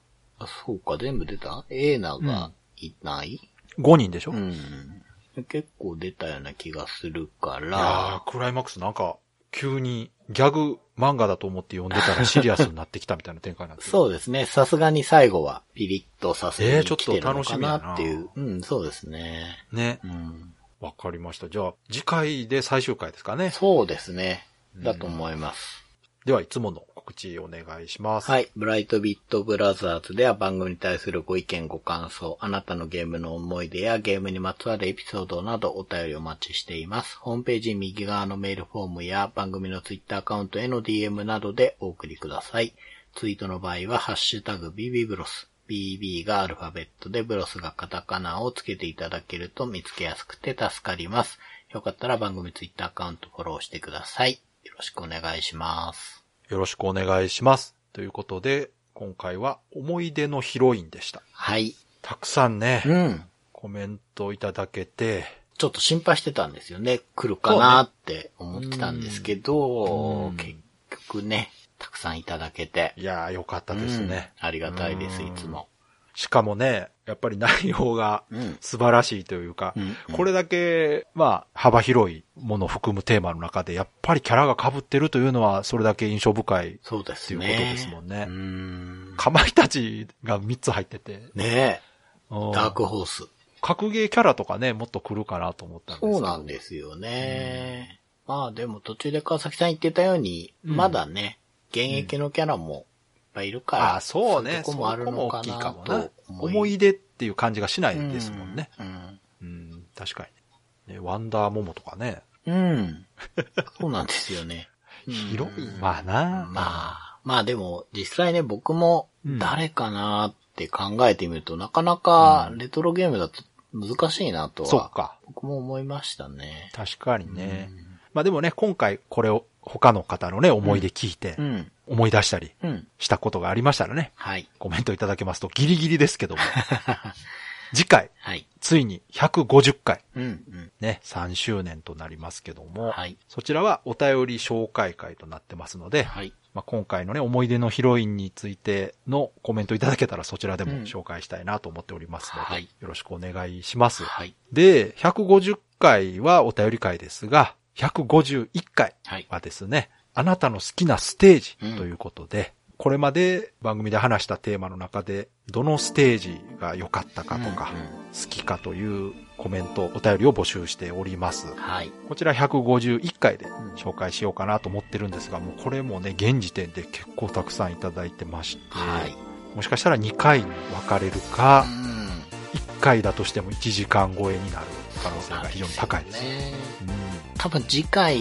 そうか、全部出た？エーナがいない、う5人でしょ、いうん、結構出たような気がするかやら、ークライマックスなんか、急にギャグ漫画だと思って読んでたらシリアスになってきたみたいな展開になってる。そうですね。さすがに最後はピリッとさせえーちょっとに来てるのかなっていう。うん、そうですね。ねう。ん、わかりました。じゃあ、次回で最終回ですかね。そうですね。だと思います。では、いつもの告知お願いします。はい。ブライトビットブラザーズでは番組に対するご意見ご感想、あなたのゲームの思い出やゲームにまつわるエピソードなどお便りお待ちしています。ホームページ右側のメールフォームや番組のツイッターアカウントへの DM などでお送りください。ツイートの場合は、ハッシュタグ BB ブロス。BB がアルファベットでブロスがカタカナをつけていただけると見つけやすくて助かります。よかったら番組ツイッターアカウントフォローしてください。よろしくお願いします。よろしくお願いします。ということで、今回は思い出のヒロインでした。はい。たくさんね、うん。コメントいただけて、ちょっと心配してたんですよね。来るかなって思ってたんですけど、うん結局ね、たくさんいただけて。いやーよかったですね。うんありがたいです、うんいつも。しかもね、やっぱり内容がうん素晴らしいというか、うんこれだけ、まあ、幅広いものを含むテーマの中で、やっぱりキャラが被ってるというのは、それだけ印象深い。そうですね。っていうことですもんねうん。かまいたちが3つ入ってて、ねうんえ、ダークホース。格ゲーキャラとかね、もっと来るかなと思ったんです。そうなんですよね。まあでも途中で川崎さん言ってたように、うんまだね、現役のキャラもぱいいるから、ああ、そうね。いとこもあるのかな。思い出っていう感じがしないですもんね。うん。うん、確かに。ね、ワンダーモモとかね。うん。そうなんですよね。広い。まあな。まあ、まあでも実際ね、僕もうん誰かなって考えてみると、なかなかレトロゲームだと難しいなとは、そっか。僕も思いましたね。確かにね。まあでもね、今回これを他の方のね、思い出聞いてう、ん。思い出したりうん。したことがありましたらね、はい。コメントいただけますとギリギリですけども、次回、はい。ついに150回、うん。うん。ね、3周年となりますけども、はい。そちらはお便り紹介会となってますので、はい。まあ、今回のね、思い出のヒロインについてのコメントいただけたらそちらでもうん紹介したいなと思っておりますので、はいよろしくお願いします。はい。で、150回はお便り会ですが、151回はい。はですね、あなたの好きなステージということで、これまで番組で話したテーマの中で、どのステージが良かったかとか、うんうん好きかというコメント、お便りを募集しております。はい。こちら151回で紹介しようかなと思ってるんですが、もうこれもね、現時点で結構たくさんいただいてまして、はい。もしかしたら2回に分かれるかう、ん。1回だとしても1時間超えになる可能性が非常に高いです。ね。多分次回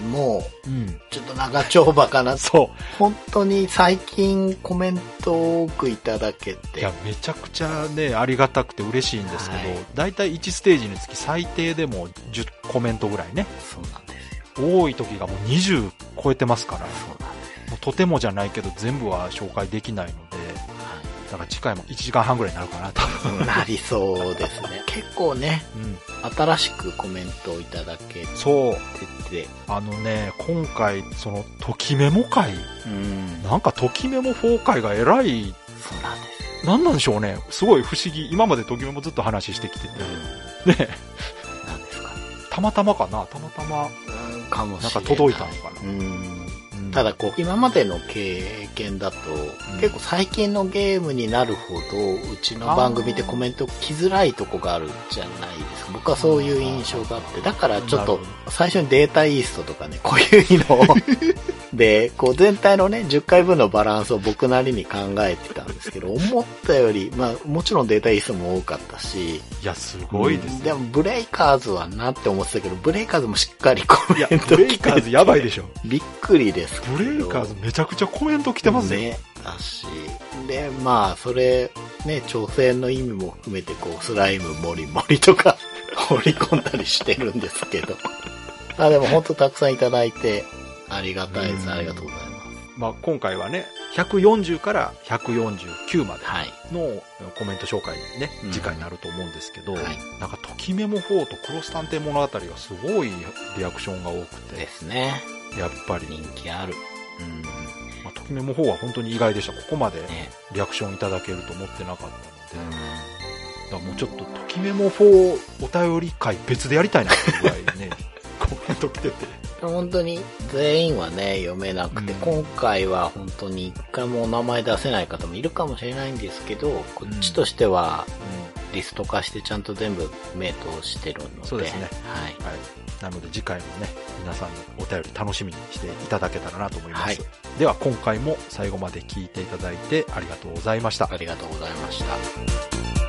も、う。ちょっと長丁場かな。そ本当に最近コメントを多くいただけう。いてや、、めちゃくちゃね、ありがたくて嬉しいんですけど、はいだいたい1ステージにつき最低でも10コメントぐらいね。そうなんですよ。多い時がもう20超えてますから、そうなんですもうとてもじゃないけど全部は紹介できないので、だから次回も1時間半ぐらいになるかなと。はい。なりそうですね。結構ね、うん。新しくコメントをいただけてそう。て、あのね、今回、その、ときメモ会、うん。なんかときメモ4回が偉い、そうなんですよ。なんなんでしょうね。すごい不思議。今までときメモずっと話してきてて。ね、なんですかね。たまたまかなたまたま、うんかもしなんかれない。届いたのかな。うん。うん。ただこう、今までの経験だと、結構最近のゲームになるほど、うちの番組でコメント来づらいとこがあるじゃないですか。僕はそういう印象があって、だからちょっと最初にデータイーストとかね、こういうのを、で、こう全体のね、10回分のバランスを僕なりに考えてたんでですけど、思ったより、まあもちろんデータイ数も多かったし、いや、すごいですね。でもブレイカーズはなって思ってたけど、ブレイカーズもしっかりコメントブレイカーズやばいでしょ。びっくりですけど。ブレイカーズめちゃくちゃコメント来てますよ。ね。だし。で、まあ、それ、ね、調整の意味も含めて、こう、スライムもりもりとか、掘り込んだりしてるんですけど。あ、でも本当たくさんいただいて、ありがたいでうんす。ありがとうございます。まあ、今回はね、140から149まではい。のコメント紹介にねうん、次回になると思うんですけど、はいなんか、ときメモ4とクロス探偵物語がすごいリアクションが多くてで、すね。やっぱり、人気ある。うん。まあ、ときメモ4は本当に意外でした。ここまでね。リアクションいただけると思ってなかったので、うん。だからもうちょっと、ときメモ4お便り会別でやりたいなっていうぐらいね、コメント来てて。本当に全員はね、読めなくて、うん今回は本当に一回もお名前出せない方もいるかもしれないんですけど、こっちとしてはリスト化してちゃんと全部目通してるので。そうですねはい。はい。なので次回もね、皆さんのお便り楽しみにしていただけたらなと思います。はいでは今回も最後まで聞いていただいてありがとうございました。ありがとうございました。